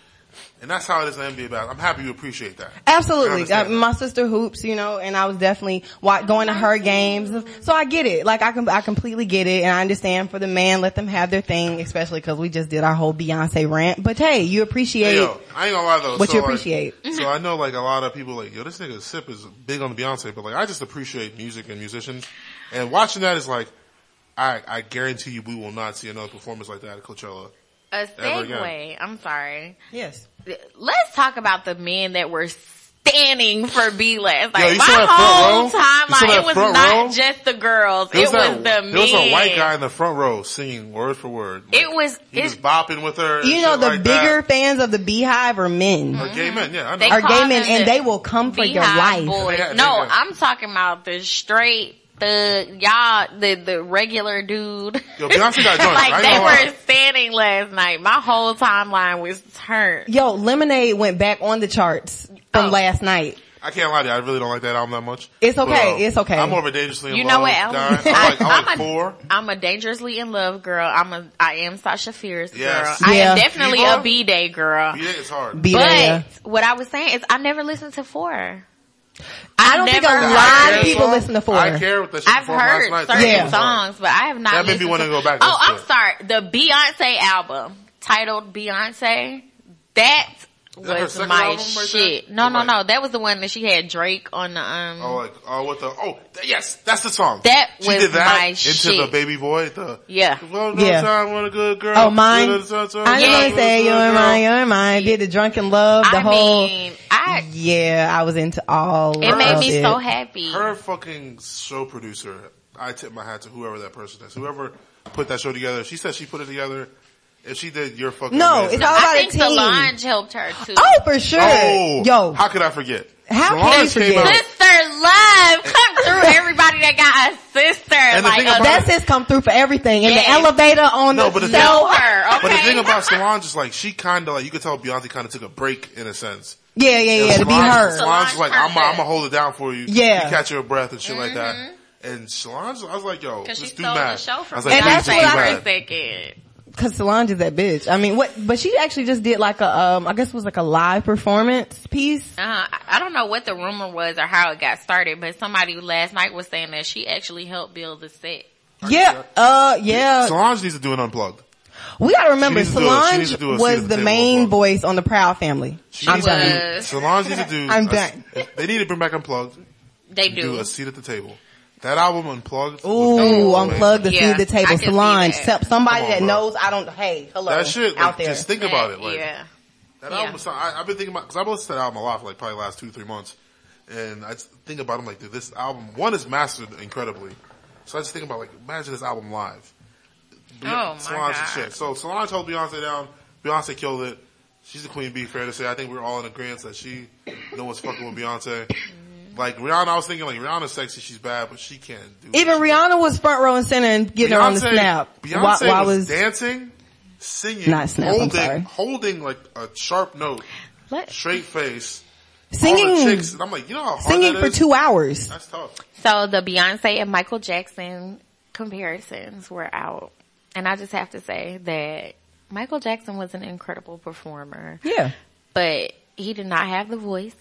And that's how it is in NBA basketball. I'm happy you appreciate that. Absolutely. Uh, my sister hoops, you know, and I was definitely going to her games. So I get it. Like I can, I completely get it. And I understand for the man, let them have their thing, especially cause we just did our whole Beyonce rant. But hey, you appreciate Hey, yo, I ain't gonna lie though. what so, you like, appreciate. so I know like a lot of people like, yo, this nigga Sip is big on the Beyonce, but like I just appreciate music and musicians. And watching that is like, I, I guarantee you we will not see another performance like that at Coachella. A segue. I'm sorry. Yes. Let's talk about the men that were standing for B last night. Yo, My saw that front whole row? You timeline, it was not row? just the girls. There it was that, the there men. There was a white guy in the front row singing word for word. Like, It was- he was bopping with her. You know, the like bigger that. fans of the BeyHive are men. Are gay men, yeah, I know. They Are gay men and the they will come for your life. Boys. No, got- I'm talking about the straight thug, y'all, the, the regular dude. Yo, Beyonce got [laughs] drunk. I like ain't they gonna were standing last night. My whole timeline was turned. Yo, Lemonade went back on the charts from Oh. last night. I can't lie to you, I really don't like that album that much. It's okay, But, um, it's okay. I'm more of a dangerously in You love know what, guy. Ellen? I like, I like I'm a- four. I'm a dangerously in love girl. I'm a, I am Sasha Fierce Yes. girl. I am definitely Diva? a B-Day girl. Yeah, it's hard. Be But there. what I was saying is I never listened to four. I don't think a lot of people song. listen to four. I care what that shit I've heard last night. certain Yeah. songs, but I have not. That made me wanna go back Oh, I'm sorry. The Beyonce album titled Beyonce. That that her was my album right shit. there? no, no, Like- no. That was the one that she had Drake on the um. Oh, like, oh, what the, oh, th- yes, that's the song. That she was did that my into shit. the baby boy, the, yeah. well, no Yeah. time, what a good girl. Oh, mine. Good, good, good, I good, know good, they say good you're girl. mine, you're mine. Did the drunken love, the I whole. mean, I. yeah, I was into all. It made me it. so happy. Her fucking show producer, I tip my hat to whoever that person is. Whoever put that show together, she said she put it together. If she did, you're fucking No, amazing. it's all about I a think team. Solange helped her too. Oh, for sure. Oh, Yo, how could I forget? How can Solange you came forget? out- Sister love, come through everybody that got a sister. And the like thing a about- that's his come through for everything. In Yes. the elevator, on No, the but the thing- her. Okay. But the thing about Solange is like she kind of like you could tell Beyonce kind of took a break in a sense. Yeah, yeah, yeah, to be Solange, her. Solange was like, I'm, gonna hold it down for you. Yeah. You catch your breath and shit like that. Mm-hmm. And Solange, I was like, yo, Because she just do stole mad. the show I from was like, And that's what I- for a mad. second. Cause Solange is that bitch. I mean, what, but she actually just did like a, um, I guess it was like a live performance piece. Uh, I- I don't know what the rumor was or how it got started, but somebody last night was saying that she actually helped build the set. Yeah, uh, yeah. Solange needs to do an unplugged. We gotta remember, to do a- Solange needs to do a was the the main with voice on the Proud Family. She I'm done. Was. Solange needs to do. I'm a- done. They need to bring back unplugged. They Do do. a seat at the table. That album unplugged. Ooh, unplugged unplug the Yeah, seat at the I table. can see Solange, that. tell- somebody on, that bro. knows. I don't. Hey, hello, That shit, like, out there. just think about it. Like, yeah. That Yeah. album, was- I, I've been thinking about because I've listened to that album a lot for like probably the last two, three months, and I think about them like, dude, this album one is mastered incredibly. So I just think about like, imagine this album live. Be- Oh, my Solange and shit. So Solange held Beyonce down. Beyonce killed it. She's the queen bee. Fair to say, I think we're all in agreement that she know what's fucking with Beyonce. Like Rihanna, I was thinking like Rihanna's sexy, she's bad, but she can't do. It. Even what she Rihanna was front row and center and getting her on the snap. Beyonce while, while was, was dancing, singing, Not snap, I'm sorry. holding, holding like a sharp note, Let- straight face, all the singing, chicks. And I'm like, you know how hard singing that for is? two hours. That's tough. So the Beyonce and Michael Jackson comparisons were out. And I just have to say that Michael Jackson was an incredible performer, Yeah. but he did not have the voice.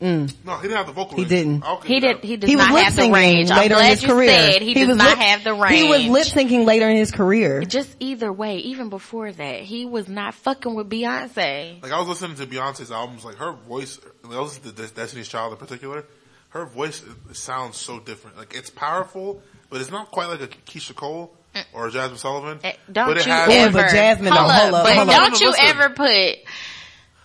Mm. No, he didn't have the vocal. He range. didn't. I'll He did. that. He does He was not lip have the syncing range. I'm later in his you career. said he, does was not lip- have the range. He was lip syncing later in his career. Just either way, even before that, he was not fucking with Beyonce. Like I was listening to Beyonce's albums, like her voice, I was listening to Destiny's Child in particular. Her voice sounds so different. Like it's powerful, but it's not quite like a Keyshia Cole or a Jazmine Sullivan. Eh, Don't but it you has, Ooh, ever? but Jazmine, hold though, up, hold up, but hold don't No, you ever put?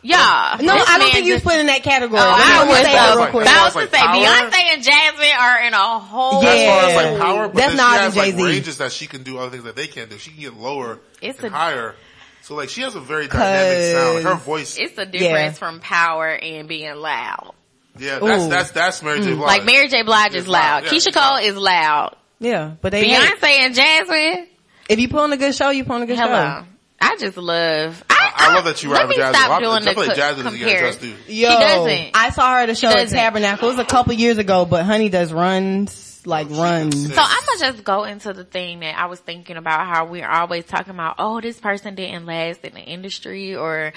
Yeah. No, I don't man think you put in that category. Oh, Let me- I was say that real quick. power. about to like say power. Beyonce and Jazmine are in a whole. Yeah. as far as like power, but That's not she has like Jay-Z. ranges that she can do other things that they can't do. She can get lower It's and a- higher. So like she has a very dynamic sound. Like her voice. It's the difference from power and being loud. Yeah, that's Ooh. that's that's Mary J. Mm. Blige. Like Mary J. Blige is It's loud. loud, yeah, Keyshia Cole loud. is loud. Yeah, but they hate. Beyonce and Jazmine. if you put on a good show, you put on a good Hello. show. I just love. I, I love that you let ride with me stop I, doing I the feel like co- Jazmine doesn't get a just comparison. due. Doesn't. I saw her at a show at doesn't. Tabernacle. It was a couple years ago, but Honey does runs like runs. So I'm gonna just go into the thing that I was thinking about how we're always talking about, oh, this person didn't last in the industry or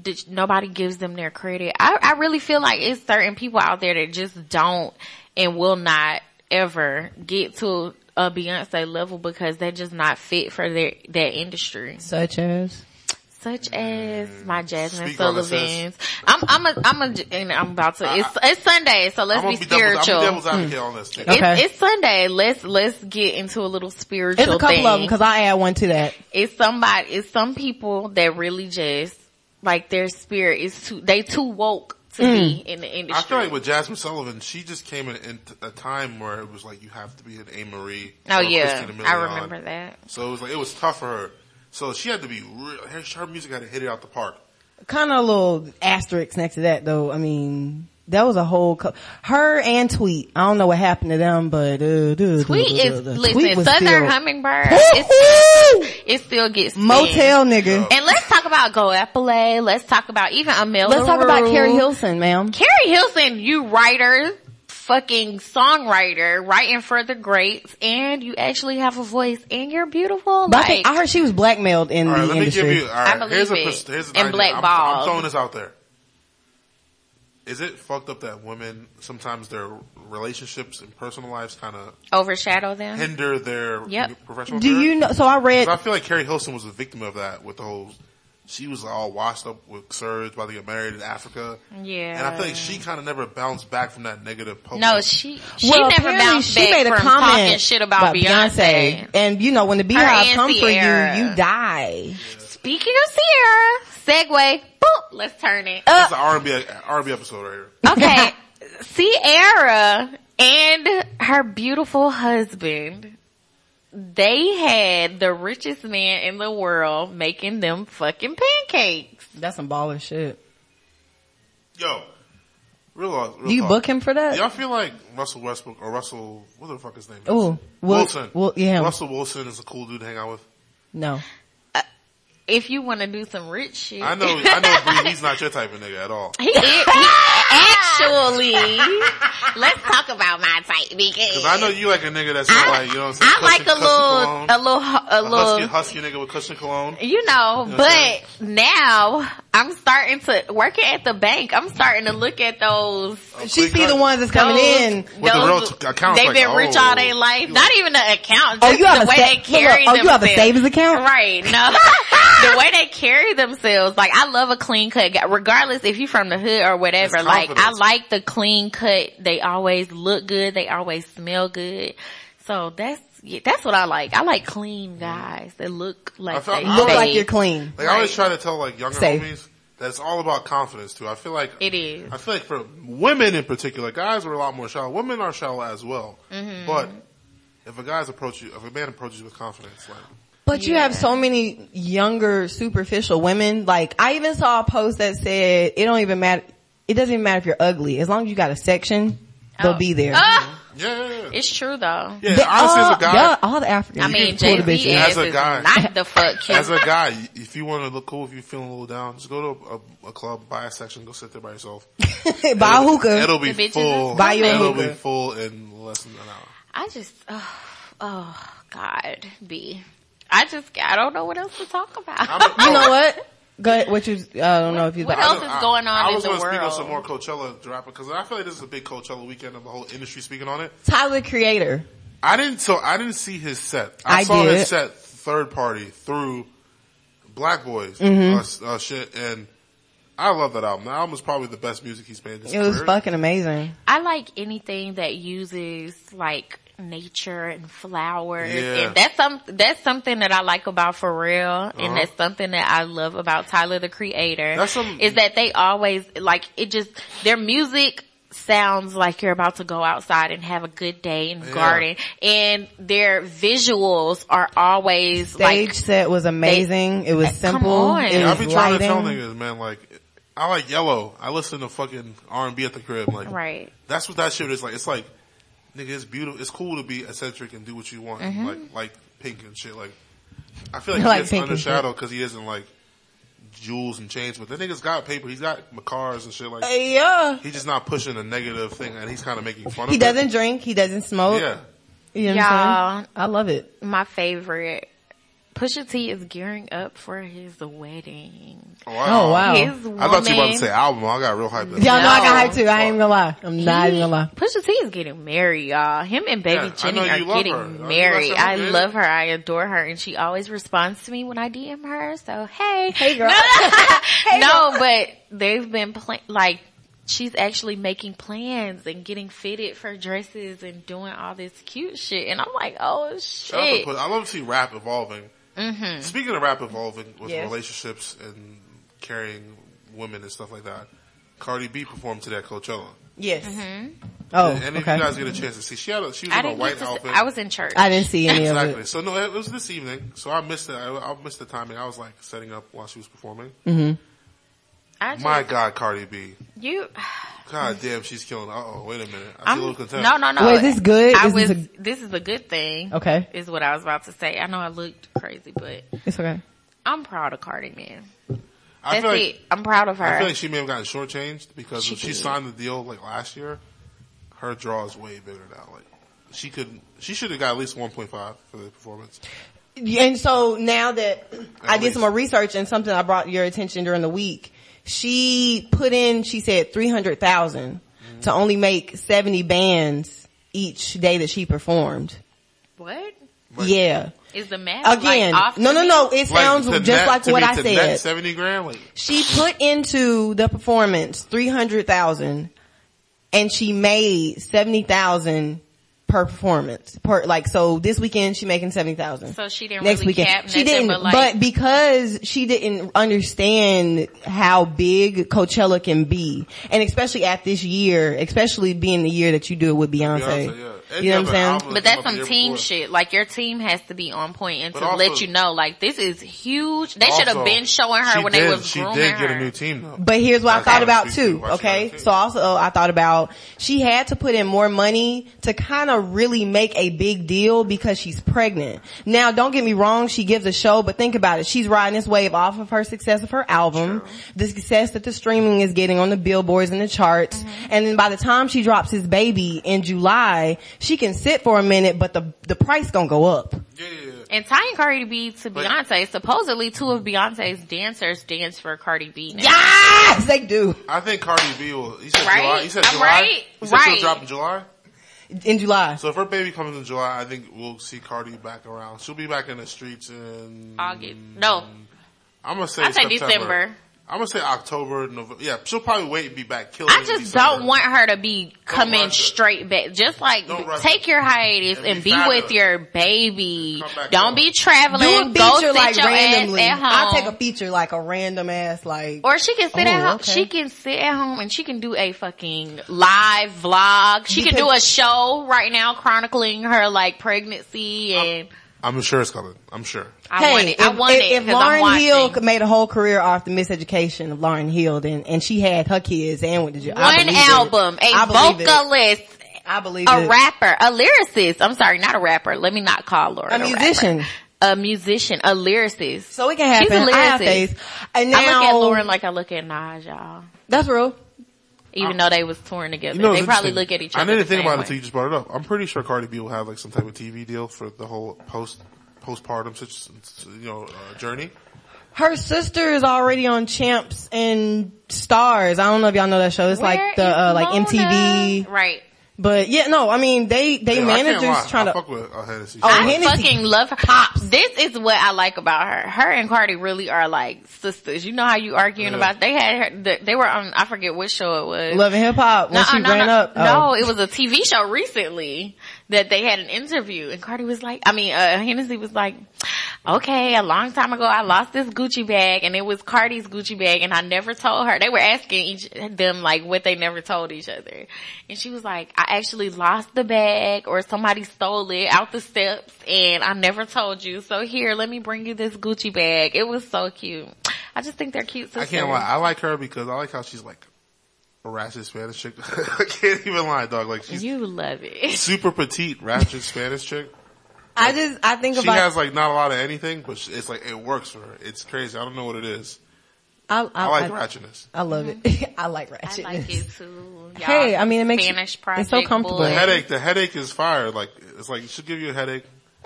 did, nobody gives them their credit. I, I really feel like it's certain people out there that just don't and will not ever get to a Beyonce level because they're just not fit for their, that industry. Such as Such as mm. my Jazmine Speak on it, sis. Sullivans. I'm, I'm a, I'm a, and I'm about to, it's, it's Sunday, so let's I'm be gonna be devil's, spiritual. I'm devil's advocate hmm. on this. Too. Okay. It's, it's Sunday. Let's let's get into a little spiritual. it's a couple thing. of them because I add one to that. it's somebody. It's some people that really just like their spirit is too. They too woke to be mm. in the I industry. feel like with Jazmine Sullivan, she just came in, in a time where it was like you have to be an Amerie. oh yeah, I remember that. So it was like it was tough for her. So she had to be real. Her, her music had to hit it out the park. Kind of a little asterisk next to that though. I mean, that was a whole, co- her and Tweet. I don't know what happened to them, but, uh, duh, Tweet duh, is duh, duh. listen. Tweet Southern still- Hummingbird. It's, it still gets spin. Motel nigga. And let's talk about Go Epile. Let's talk about even a Amelia. Let's talk about Rue. Keri Hilson, ma'am. Keri Hilson, you writer, fucking songwriter, writing for the greats, and you actually have a voice, and you're beautiful. But I, Like, think, I heard she was blackmailed in All right, the let me give industry. you. All right, I believe here's a it. pers- here's an And idea. I'm. I'm throwing this out there. Is it fucked up that women sometimes their relationships and personal lives kind of overshadow them. hinder their Yep. professional? Do career? you know, so I read. I feel like Keri Hilson was a victim of that with the whole. She was all washed up with Serge, about to get married in Africa, Yeah. and I think she kind of never bounced back from that negative. Post. no, she she well, never apparently bounced she back made a from comment talking shit about, Beyonce. And you know, when the BeyHive and come for you, Ciara. you die. Speaking of Ciara, segue. Boop, let's turn it. Uh, That's an R&B R&B episode right here. Okay, [laughs] Ciara and her beautiful husband, they had the richest man in the world making them fucking pancakes. That's some baller shit. Yo, real, real Do you talk. book him for that? Y'all feel like Russell Westbrook or Russell, what the fuck his name is? Ooh, Wilson. Wil- yeah. Russell Wilson is a cool dude to hang out with. No. Uh, if you want to do some rich shit. I know, I know, Bree, he's not your type of nigga at all. [laughs] He, is- he actually, [laughs] let's talk about my type Cause I know you like a nigga that's like, you know what I'm saying? I like a Cushion- little, a little, hu- a little, a husky, husky nigga with cushion cologne. you know, know but now I'm starting to, working at the bank, I'm starting to look at those, She see the ones that's coming those, in. With the real those- t- accounts, they've like, been rich oh, all their oh. life. Not even the account, Oh, you have the a way sa- they carry look, oh, you have a themselves. savings account? Right, no. [laughs] the way they carry themselves, like I love a clean cut, guy, regardless if you're from the hood or whatever. It's Like I like the clean cut. They always look good. They always smell good. So that's yeah, that's what I like. I like clean guys that look like I felt- they Look like you're clean. Like I always try to tell like younger Safe. homies that it's all about confidence too. I feel like It is. I feel like for women in particular, guys are a lot more shallow. Women are shallow as well. Mm-hmm. But if a guy's approach you, if a man approaches you with confidence, like But you have so many younger, superficial women. Like, I even saw a post that said, it don't even matter, it doesn't even matter if you're ugly. As long as you got a section, they'll Oh. be there. Ah, yeah, yeah, yeah. it's true though. Yeah, They- honestly, as a guy, yeah, all the Africans. I mean, you the Jay Z As a guy. not the fuck cute. [laughs] as a guy, if you want to look cool, if you're feeling a little down, just go to a, a club, buy a section, go sit there by yourself. [laughs] Buy a hookah. It'll be full. Buy you a it'll hookah. be full in less than an hour. I just, oh, oh God, B. I just, I don't know what else to talk about. I'm- You know [laughs] what? Go ahead. What you? I don't know if you. What thought- else is going on I, in was the gonna speak on some more Coachella drop because I feel like this is a big Coachella weekend of the whole industry speaking on it. Tyler Creator. I didn't, so I didn't see his set. I, I saw did. his set third party through Black Boys Mm-hmm. uh, uh, shit, and I love that album. The album is probably the best music he's made in his It was career. fucking amazing. I like anything that uses like nature and flowers, Yeah. and that's some that's something that I like about Pharrell, and Uh-huh. that's something that I love about Tyler the Creator. That's some- is that they always like it. Just their music sounds like you're about to go outside and have a good day in the Yeah. garden, and their visuals are always Stage like set was amazing. it was Come simple. on. It Yeah, I was be trying to tell lighting. niggas, man, like, I like Yellow. I listen to fucking R and B at the crib. Like Right. that's what that shit is like. It's like, nigga, it's beautiful. It's cool to be eccentric and do what you want. Mm-hmm. Like like Pink and shit. Like I feel like I he like gets Pink and shit. undershadowed because he isn't like jewels and chains, but the nigga's got paper. He's got cars and shit. Like Yeah. he's just not pushing a negative thing, and he's kind of making fun He of it. He doesn't drink. He doesn't smoke. Yeah. You know what I'm saying? Y'all, I love it. my favorite. Pusha T is gearing up for his wedding. Oh, wow. Oh, his woman, I thought you were about to say album. I got real hyped. Y'all know I got No. hyped too. I ain't even gonna lie. I'm not even gonna lie. Pusha T is getting married, y'all. Him and Baby Yeah, Jenny are you love getting her. Married. about I say love her. I adore her, and she always responds to me when I DM her. So hey, Hey, girl. [laughs] no, [laughs] but they've been pla- like she's actually making plans and getting fitted for dresses and doing all this cute shit. And I'm like, oh Shout out to shit. I love to see rap evolving. Mm-hmm. Speaking of rap evolving with Yes. relationships and carrying women and stuff like that, Cardi B performed today at Coachella. Yes. Mm-hmm. Oh, Did any okay. of you guys get a chance to see? She had a, she was I in a white get to see- outfit. I was in church. I didn't see any of Exactly. it. So no, it was this evening. So I missed it. I, I missed the timing. I was like setting up while she was performing. Mm-hmm. I just, My God, Cardi B. you. God damn, she's killing. Uh oh, wait a minute. I I'm, feel a little contempt. no, no, no. Wait, is this good? I Is was. this a- this is a good thing. Okay. Is what I was about to say. I know I looked crazy, but It's okay. I'm proud of Cardi, man. I That's feel like it. I'm proud of her. I feel like she may have gotten shortchanged because She when she signed the deal like last year, her draw is way bigger now. Like she could, she should have got at least 1.5 for the performance. And so now that I did some more research and something I brought your attention during the week, she put in, she said 300,000 to only make 70 bands each day that she performed. what Like- yeah. is the math Again, Like, off no, no, no, it sounds to just net- like to what be- I to said. net 70 grand. Like She put into the performance 300,000 and she made 70,000 per performance. Per, like, so this weekend she making 70,000. So she didn't Next really weekend. cap she didn't, but like, but because she didn't understand how big Coachella can be, and especially at this year, especially being the year that you do it with Beyonce. Beyonce, yeah. And You know what I'm saying? but that's came some team before. shit. Like your team has to be on point and But to also- let you know, like this is huge. They should have been showing her when did, they was She grooming did get her. a new team though. But here's what I That's thought how about too, to why she okay? So also I thought about, she had to put in more money to kind of really make a big deal because she's pregnant. Now don't get me wrong, she gives a show, but think about it. She's riding this wave off of her success of her album, the success that the streaming is getting on the billboards and the charts. Mm-hmm. And then by the time she drops his baby in July, she can sit for a minute, but the, the price gonna go up. Yeah, yeah, yeah. And tying Cardi B to But- Beyonce, supposedly two of Beyonce's dancers dance for Cardi B now. Yes, they do. I think Cardi B will. He said Right? July. He said I'm July. right. He said Right. she'll drop in July. In July. So if her baby comes in July, I think we'll see Cardi back around. She'll be back in the streets in August. No, I'm gonna say I say September. December. I'm gonna say October, November. Yeah, she'll probably wait and be back killing. I just don't want her to be coming straight back. Just like take it. your hiatus And and, be be, with your baby. Don't home. be traveling. Do Go feature sit like your randomly. ass at home. I'll take a feature like a random ass like. Or she can sit Oh, at home. okay. She can sit at home and she can do a fucking live vlog. She can do a show right now chronicling her like pregnancy and I'm sure it's coming. I'm sure. I hey, want it. if, I want if, it if 'cause I'm Lauryn Hill made a whole career off the miseducation of Lauryn Hill, and and she had her kids and went to jail. I One believe it. album, a I believe it. vocalist, I believe a it. rapper, a lyricist. I'm sorry, not a rapper. Let me not call Lauryn A a, musician. rapper. a musician, a lyricist. So it can happen. She's a I have lyricist. faith. And now, I look at Lauryn like I look at Nas, y'all. that's real. Even though they was touring together, You know, they probably look at each other. I didn't the think same about it until you just brought it up. I'm pretty sure Cardi B will have like some type of TV deal for the whole post postpartum, such you know, uh, journey. Her sister is already on Champs and Stars. I don't know if y'all know that show. It's Where like the uh, like MTV. Right. But yeah, no, I mean they they Yeah, I can't managers trying I to. fuck with uh, Hennessy. Oh, I Hennessy. fucking love her. Pops. This is what I like about her. Her and Cardi really are like sisters. You know how you arguing Yeah. about? They had her. They, they were on. I forget which show it was. Love and Hip Hop when Nuh-uh, she no, ran no, up. Oh. No, it was a TV show recently that they had an interview and Cardi was like, I mean, uh, Hennessy was like, okay, a long time ago I lost this Gucci bag and it was Cardi's Gucci bag and I never told her. They were asking each them like what they never told each other. And she was like, I actually lost the bag or somebody stole it out the steps and I never told you. So here, let me bring you this Gucci bag. It was so cute. I just think they're cute sisters. I can't lie. I like her because I like how she's like a ratchet Spanish chick. [laughs] I can't even lie, dog. Like she's You love it. super petite, ratchet Spanish chick. I just, I think She about, She has like not a lot of anything, but she- it's like it works for her. It's crazy. I don't know what it is. I, I I, like I, ratchetness. I love it. [laughs] I like ratchetness. I like it too. [laughs] Y'all Hey, I mean, it makes you- Spanish it's so comfortable. The headache, the headache is fire. Like it's like it should give you a headache. [laughs]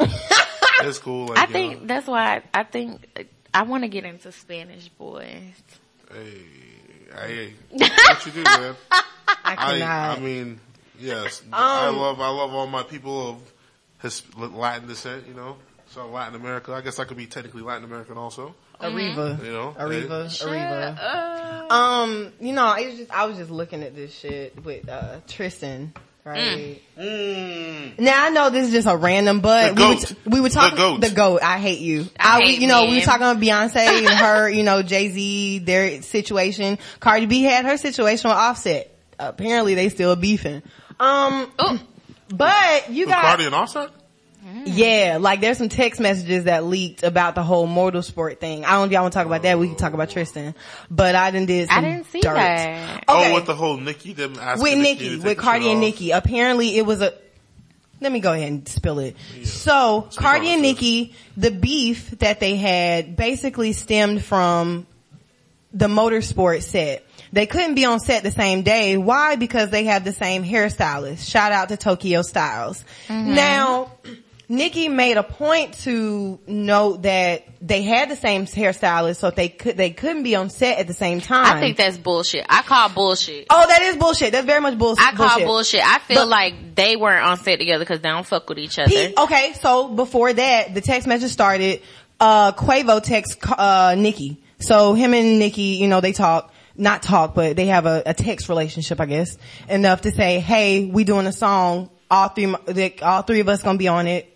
it's cool. Like I think know, that's why I, I think I want to get into Spanish boys. hey, hey, what you do, man? I I, cannot. I mean, yes, Um, I love, I love all my people of his Latin descent. You know, so Latin America. I guess I could be technically Latin American also. Ariva. You know, Ariva. Ariva. Uh, Um, you know, it was just I was just looking at this shit with uh Tristan, right? Mm. Now I know this is just a random, but The we were, goat. t- we were The talking goat. the goat. I hate you. I we- hate you know, we were talking about Beyonce and [laughs] her, you know, Jay Z, their situation. Cardi B had her situation with Offset. Apparently, they still beefing. Um, but you got Cardi and Offset. yeah, like there's some text messages that leaked about the whole MotorSport thing. I don't know if y'all want to talk about that. We can talk about Tristan, but I done did. Some I didn't see dirt. that. Oh, okay. Oh, with the whole Nicki them asking with Nicki Nikki, with Cardi and off. Nicki. Apparently, it was a. Let me go ahead and spill it. So, Speak Cardi and it, Nicki, the beef that they had basically stemmed from the MotorSport set. They couldn't be on set the same day. Why? Because they have the same hairstylist. Shout out to Tokyo Stylez. Now, Nicki made a point to note that they had the same hairstylist, so they could they couldn't be on set at the same time. I think that's bullshit. I call bullshit. Oh, that is bullshit. That's very much bullshit. I call bullshit. I feel But- like they weren't on set together because they don't fuck with each other. He, okay, so before that, the text message started. Uh, Quavo text uh Nicki. So him and Nicki, you know, they talk, not talk, but they have a, a text relationship, I guess, enough to say, "Hey, we doing a song. All three, like, all three of us gonna be on it.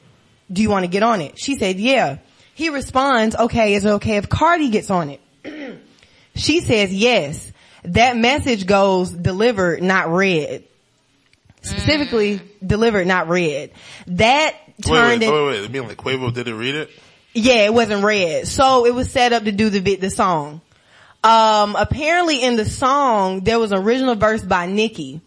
Do you want to get on it?" She said, "Yeah." He responds, "Okay, is it okay if Cardi gets on it?" [clears throat] she says, "Yes." That message goes delivered, not read. Specifically mm. delivered, not read. That Wait, turned wait, in, wait, wait. You mean like Quavo didn't read it? yeah, it wasn't read. So it was set up to do the bit, the song. Um, apparently in the song, there was an original verse by Nicki.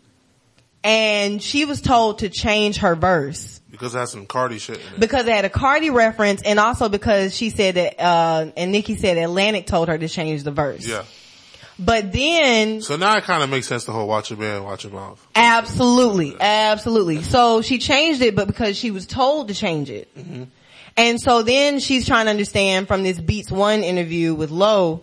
And she was told to change her verse Because it has some Cardi shit in it. because it had a Cardi reference and also because she said that, uh, and Nicki said Atlantic told her to change the verse. Yeah. But then So now it kind of makes sense the whole watch your man, watch your mouth. Absolutely, absolutely. So she changed it, but because she was told to change it. And so then she's trying to understand from this Beats One interview with Lowe,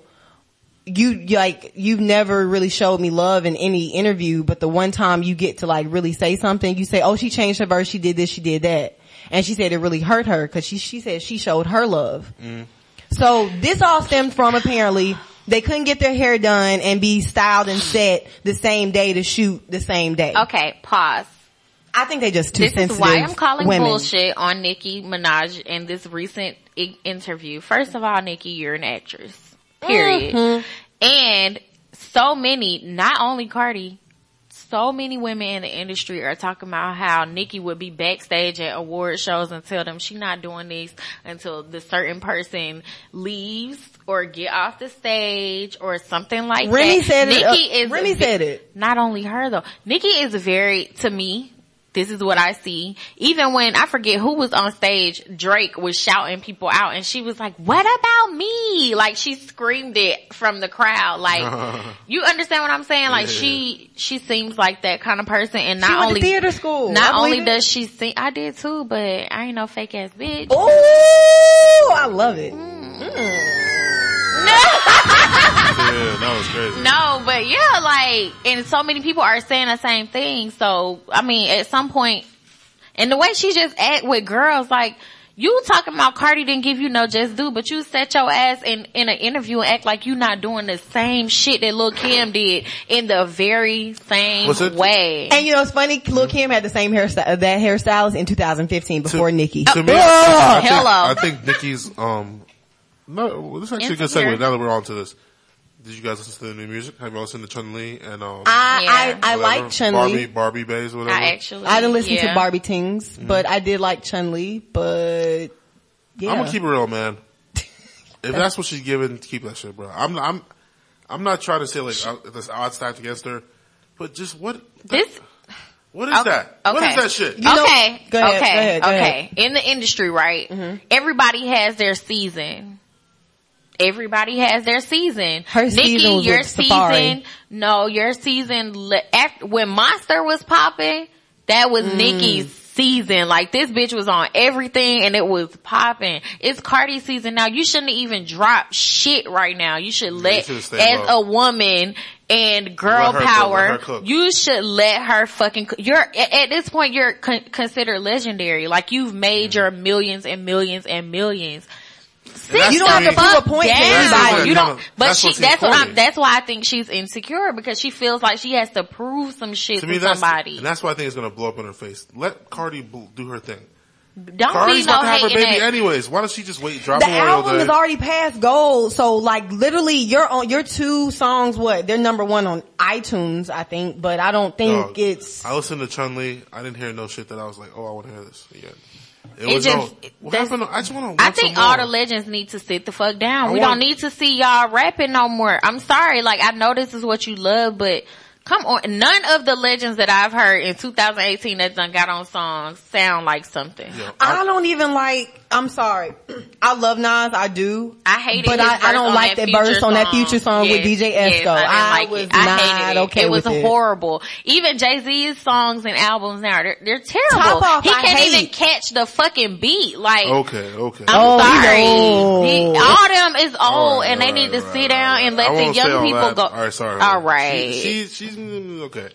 you you, like you've never really showed me love in any interview, but the one time you get to like really say something, you say, "Oh, she changed her verse. She did this. She did that." And she said it really hurt her because she she said she showed her love. Mm. So this all stemmed from apparently they couldn't get their hair done and be styled and set the same day to shoot the same day. Okay, pause. I think they just too This sensitive. This is why I'm calling women. bullshit on Nicki Minaj in this recent I- interview. First of all, Nicki, you're an actress. Period. Mm-hmm. And so many, not only Cardi, so many women in the industry are talking about how Nicki would be backstage at award shows and tell them she not doing this until the certain person leaves or get off the stage or something like Remy that. said it, Nicki uh, is Remy said it. Not only her though. Nicki is very to me. This is what I see. Even when I forget who was on stage, Drake was shouting people out and she was like, what about me? Like she screamed it from the crowd. Like, [laughs] you understand what I'm saying? Like Yeah. she, she seems like that kind of person and not She went only, to theater school. not only it. does she sing, I did too, but I ain't no fake ass bitch. Oh, I love it. Mm. Mm. Yeah, that was crazy. No, but yeah, like, and so many people are saying the same thing. So, I mean, at some point, and the way she just act with girls, like, you talking about Cardi didn't give you no just do, but you set your ass in, in an interview and act like you not doing the same shit that Lil Kim did in the very same way. And you know, it's funny. Lil Kim had the same hairstyle, that hairstylist in 2015 before Nicki. To me, Ugh. I, think, hello. I think Nicki's, um, no, this is actually a good segue now that we're on to this. Did you guys listen to the new music? Have you all listened to Chun Li and, um, I, Yeah. I, I like Chun Barbie, Li. Barbie Bays or whatever. I actually, I didn't listen yeah. to Barbie Tingz, but I did like Chun Li. But yeah, I'm gonna keep it real, man. [laughs] If that's what she's given, keep that shit, bro. I'm I'm I'm not trying to say like uh, this odds stacked against her, but just what This what is Okay, that? What okay. is that shit? You okay, Go ahead, okay, go ahead, go okay. ahead. Mm-hmm. In the industry, right? Everybody has their season. Everybody has their season. Her Nicki, season was your with season. Safari. No, your season. After, when Monster was popping, that was Mm. Nicki's season. Like this bitch was on everything and it was popping. It's Cardi's season now. You shouldn't even drop shit right now. You should let, should've as low. a woman and girl Let power, cook. you should let her fucking. cook. You're at at this point, you're con- considered legendary. Like you've made your millions and millions and millions. Sit that's You don't have to thing. prove a point to anybody. You don't. no, But that's she. That's what I'm. That's why I think she's insecure because she feels like she has to prove some shit To to, that's somebody. and that's why I think it's gonna blow up in her face. Let Cardi do her thing. Don't Cardi's be no about to have her baby that. anyways. Why don't she just wait? Drop the a Memorial album is already past gold. So like literally your on your two songs, what? They're number one on iTunes, I think, but I don't think Dog, it's I listened to Chun Li. I didn't hear no shit that I was like, oh, I want to hear this again. It, It was just- no, what happened? I just want to. I think all the legends need to sit the fuck down. I we want- don't need to see y'all rapping no more. I'm sorry, like I know this is what you love, but come on. None of the legends that I've heard in 2018 that done got on songs sound like something. Yeah, I don't even like. I'm sorry. I love Nas. I do. I hated but his I, I don't like that that verse Future on that future song with Yes, DJ yes, Esco. I, didn't like was it. I not hated it. okay it was with it. horrible. Even Jay Z's songs and albums now, they're, they're terrible. Top off, he I can't hate. even catch the fucking beat. Like, Okay, okay. I'm Oh, sorry. He, all them is old All right, and they all need to right, sit right, down and let the young people that. go. All right, sorry. All right. She, she, she's mm, okay.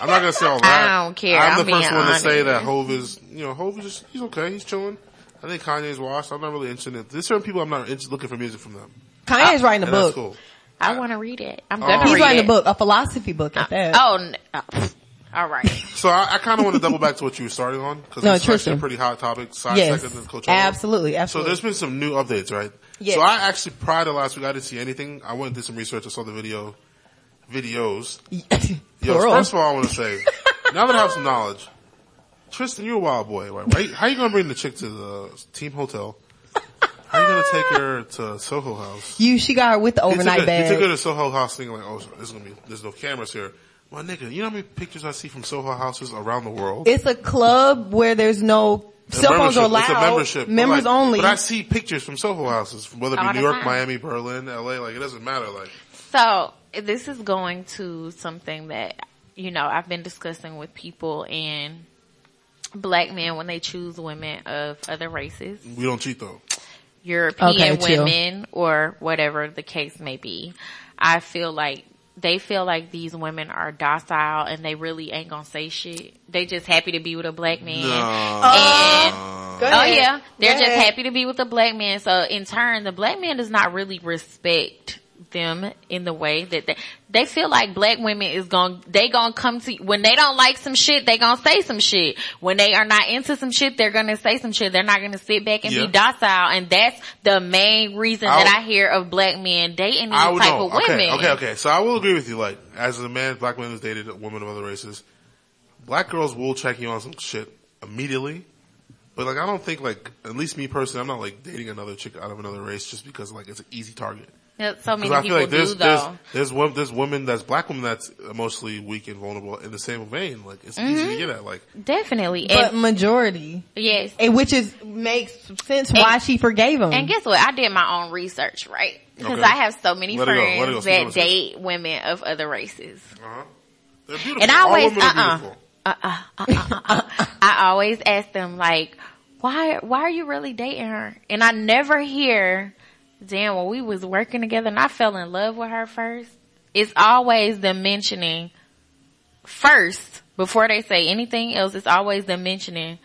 I'm not gonna say all that. I don't care. I'm, I'm the first one to say that Hove is, you know, Hove is just, he's okay. He's chilling. I think Kanye's washed. I'm not really interested in There's certain people I'm not interested looking for music from them. Kanye's ah, writing a And that's book. cool. I want to read it. I'm Oh. gonna He's read writing it. a book, a philosophy book uh, at that. Oh, n- oh, [laughs] all right. [laughs] So I, I kind of want to double back to what you were starting on because No, it's actually a pretty hot topic. Side yes, second than Coachella. absolutely, So there's been some new updates, right? Yes. So I actually prior to last week I didn't see anything. I went and did some research. I saw the video, videos. [laughs] Yo, Plural. first of all, I want to say, now that I have some knowledge, Tristan, you're a wild boy, right? Right? How you gonna bring the chick to the team hotel? How you gonna take her to Soho House? you, she got her with the You overnight took, her, you took her to Soho House thinking like, oh, there's gonna be, there's no cameras here. My nigga, you know how many pictures I see from Soho houses around the world? It's a club where there's no It's cell phones are allowed. It's a membership. But Members like- only. But I see pictures from Soho houses, whether it be the New York, time. Miami, Berlin, LA, like it doesn't matter. Like, So this is going to something that you know I've been discussing with people and black men when they choose women of other races, we don't cheat though. European Okay, women, or whatever the case may be. I feel like they feel like these women are docile and they really ain't gonna say shit. They just happy to be with a black man. And oh, Go Oh yeah, they're Go just ahead. happy to be with a black man. So in turn, the black man does not really respect them in the way that they, they feel like black women is going they gonna come to when they don't like some shit they gonna say some shit when they are not into some shit they're gonna say some shit they're not gonna sit back and Yeah. be docile and that's the main reason I that I hear of black men dating these type know. of women. Okay, okay, okay. So I will agree with you. Like, as a man, black man who's dated women of other races, black girls will check you on some shit immediately. But like, I don't think like, at least me personally, I'm not like dating another chick out of another race just because like it's an easy target. Yeah, So many Because I people feel like there's do there's though. there's wo- there's women that's black women that's emotionally weak and vulnerable in the same vein. Like it's easy Mm-hmm. to get at. Like Definitely. but And majority, yes. and which is makes sense why she forgave him. And guess what? I did my own research, right? Because Okay. I have so many Let it go, let it friends go, that it, sis. date women of other races. uh-huh. they're beautiful. And I always, women are uh-uh. beautiful. I always ask them like, why, why are you really dating her? And I never hear, damn, well, we was working together and I fell in love with her first. It's always them mentioning first before they say anything else. It's always them mentioning,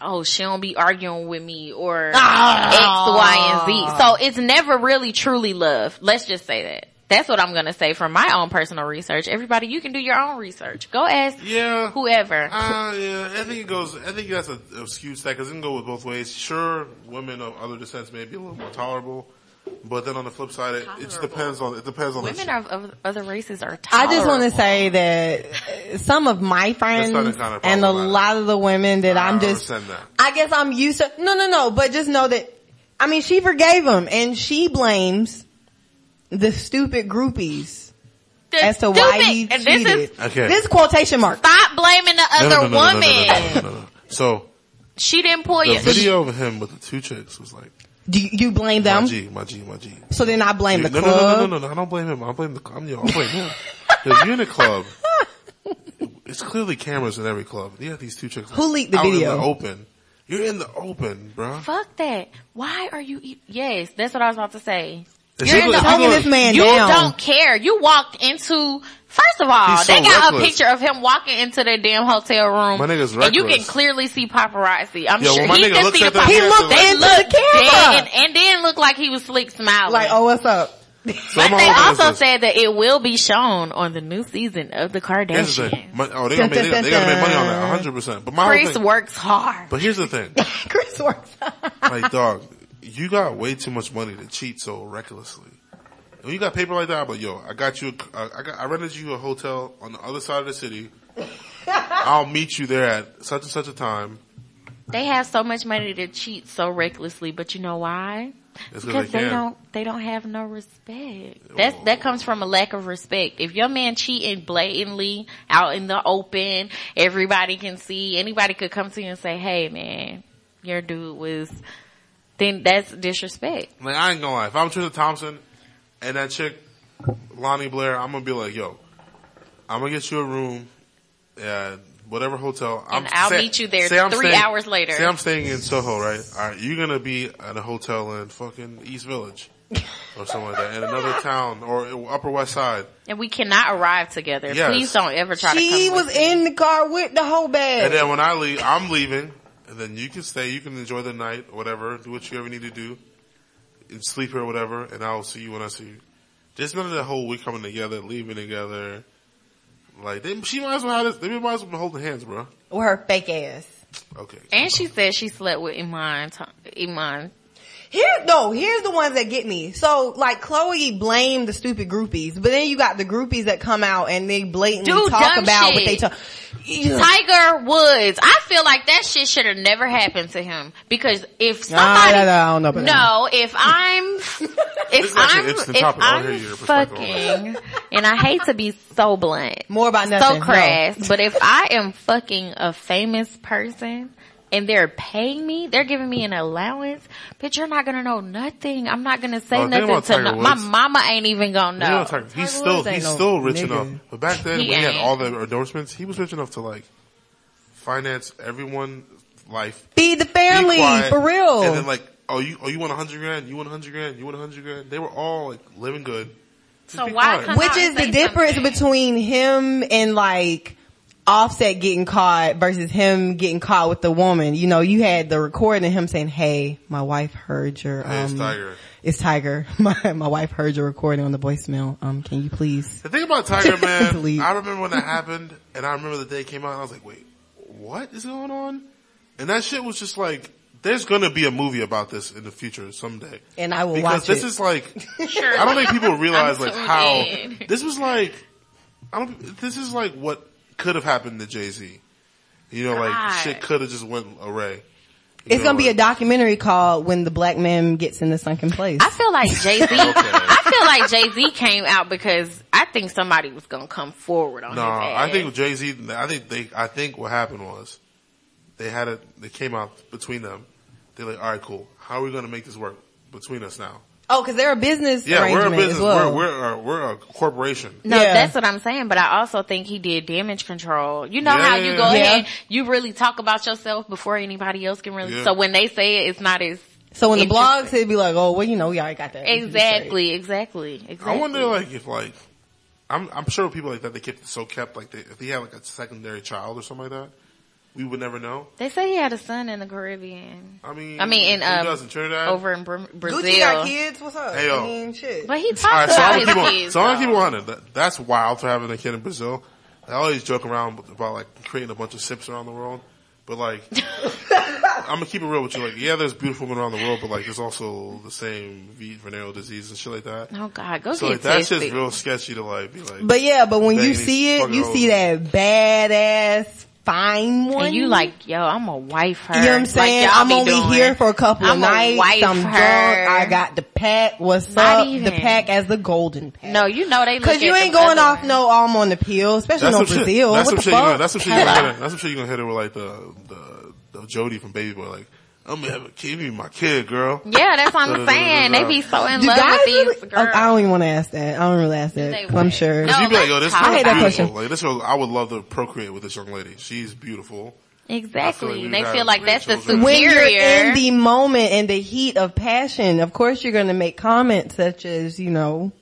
oh, she don't be arguing with me or X, Y, and Z. So it's never really truly love. Let's just say that. That's what I'm gonna say from my own personal research. Everybody, you can do your own research. Go ask Yeah. whoever. Uh, yeah, I think it goes. I think that's a, a skewed stack because it can go with both ways. Sure, women of other descents may be a little more tolerable, but then on the flip side, it, it just depends on it depends on Women the, of, of other races are I just want to say that uh, some of my friends kind of and a lot of the women that I I'm just, that. I guess I'm used to, no, no, no, but just know that I mean, she forgave him and she blames the stupid groupies The as to why stupid- he and this cheated. is Okay. This quotation mark. stop blaming the other no, no, no, no, no, woman. So She didn't pull the you. video of him with the two chicks was like, Do you, you blame them? my? G, my G, my G. So then I blame no, the no, no, club. no, no, no, no, I don't blame him. I blame the, I'm, yo, I blame him. If you're in a club, it's clearly cameras in every club. You have these two chicks. Who leaked the out video? In the open. You're in the open, bro. Fuck that. Why are you? E- yes, that's what I was about to say. And You're she in the she Tonguing look- this man You down. don't care. You walked into. First of all, so they got reckless. a picture of him walking into the damn hotel room. My nigga's and you can clearly see paparazzi. I'm Yeah, sure when my he nigga can looks see at the paparazzi. he He has to looked like- into looked the camera. dead, and, and then looked like he was slick smiling. Like, oh, what's up? So but they whole thing is also this. said that it will be shown on the new season of the Here's. Kardashians. Mon- Oh, they gonna make, they, they gotta make money on that, 100. percent But my whole Chris thing, works hard. but here's the thing, [laughs] Chris works. hard. like dog, you got way too much money to cheat so recklessly. When you got paper like that, like, yo, I got you, a, I got, I rented you a hotel on the other side of the city. [laughs] I'll meet you there at such and such a time. They have so much money to cheat so recklessly, but you know why? It's 'cause Because they they, don't they don't have no respect. That that comes from a lack of respect. If your man cheating blatantly out in the open, everybody can see. Anybody could come to you and say, "Hey, man, your dude was." Then that's disrespect. Like I ain't gonna lie, if I'm Tristan Thompson and that chick Lani Blair, I'm gonna be like, yo, I'm gonna get you a room at whatever hotel. And I'm, I'll meet you there three staying- hours later. Say I'm staying in Soho, right? All right, you're gonna be at a hotel in fucking East Village [laughs] or something like that, in another town or Upper West Side. And we cannot arrive together. Yes. Please don't ever try to She was with me. in the car with the whole bag. And then when I leave, I'm leaving, and then you can stay, you can enjoy the night, or whatever, do what you ever need to do, and sleep here or whatever, and I'll see you when I see you. Just none of the whole week coming together, leaving together. Like, they, she might as well have this, they might as well be holding hands, bro. with her fake ass. Okay. And she said she slept with Iman. Iman. Here, no, here's the ones that get me. So, like, Khloé blamed the stupid groupies, but then you got the groupies that come out and they blatantly Do talk dumb about what they talk. Tiger Woods. I feel like that shit should have never happened to him because if somebody, nah, nah, I don't know about no, if I'm, [laughs] if actually I'm, if. I wanna hear I'm your perspective on fucking, and I hate to be so blunt, More about nothing. so no. crass, but if I am fucking a famous person and they're paying me, they're giving me an allowance, but you're not gonna know nothing. I'm not gonna say Oh, nothing to no, my mama ain't even gonna know. know, Tiger- he's still, Woods ain't he's no still rich nigga. enough. But back then, He when he had all the endorsements, he was rich enough to like, finance everyone's life. Feed the be family, quiet, for real. And then like, oh, you, oh, you want a hundred grand? You want a hundred grand? You want a hundred grand? They were all like living good. Just So why come- Which out is and the difference something. between him and like Offset getting caught versus him getting caught with the woman. You know, you had the recording of him saying, "Hey, my wife heard your Hey, it's um, Tiger. It's Tiger. [laughs] My my wife heard your recording on the voicemail. Um, can you please?" The thing about Tiger, [laughs] man, I remember when that happened, and I remember the day it came out, and I was like, wait, what is going on? And that shit was just like, there's gonna be a movie about this in the future someday. And I will because watch this it. is like, [laughs] Sure. I don't think people realize like tuned how in. this was like. I don't. This is like what could have happened to Jay Z. You know, like God. shit could have just went array. You It's know, gonna be a documentary called "When the Black Man Gets in the Sunken Place." I feel like Jay Z. [laughs] I feel like Jay Z came out because I think somebody was gonna come forward on No, his ass. I think Jay Z. I think they. I think what happened was they had it. They came out between them. They're like, all right, cool. How are we going to make this work between us now? Oh, because they're a business Yeah, we're a business. well. We're we're a, we're a corporation. No, Yeah. that's what I'm saying, but I also think he did damage control. You know Yeah, how you go yeah. ahead, you really talk about yourself before anybody else can really, Yeah. so when they say it, it's not as, so when the blogs, Interesting. it'd be like, "Oh, well, you know, we already got that." exactly, exactly, exactly. I wonder, like, if like, I'm I'm sure people like that they kept so kept like they, if they had like a secondary child or something like that, we would never know. They say he had a son in the Caribbean. I mean, I mean, in, who um, does in Trinidad? Over in Br- Brazil. Gucci got kids. What's up? Hey, yo. I mean, shit. But he All talks right, so I'm about gonna his keep on. kids. So I'm gonna keep on it. That, that's wild for having a kid in Brazil. I always joke around about like creating a bunch of sips around the world, but like [laughs] I'm gonna keep it real with you. Like, yeah, there's beautiful women around the world, but like there's also the same V venereal disease and shit like that. Oh God, go So get like that's just real sketchy to like be like. But yeah, but when you see it, you see that badass find one. And you like, yo, I'm a wife her. You know what I'm saying? Like I'm only doing. here for a couple of I'm a nights. wife I'm drunk. her. I got the pack. What's Not up? even. The pack as the golden pack. No, you know they look Cause at you ain't going off ones. no arm on the pill, especially That's no some shit. Brazil. That's what some the shit. You fuck? gonna, that's some shit. You gonna hit her. That's some shit you gonna hit her with like the the the Jody from Baby Boy. Like I'm gonna have a kid, you my kid, girl. Yeah, that's what Da, da, I'm da, da, saying. They be so in Do love guys with these really? girls. I, I don't even want to ask that. I don't really ask that. I'm sure. No, You'd be like, yo, this talk I hate that question. Like this girl, I would love to procreate with this young lady. She's beautiful. I feel Exactly. like they feel like great that's the children. when you're in the moment and the heat of passion, of course you're going to make comments such as, you know,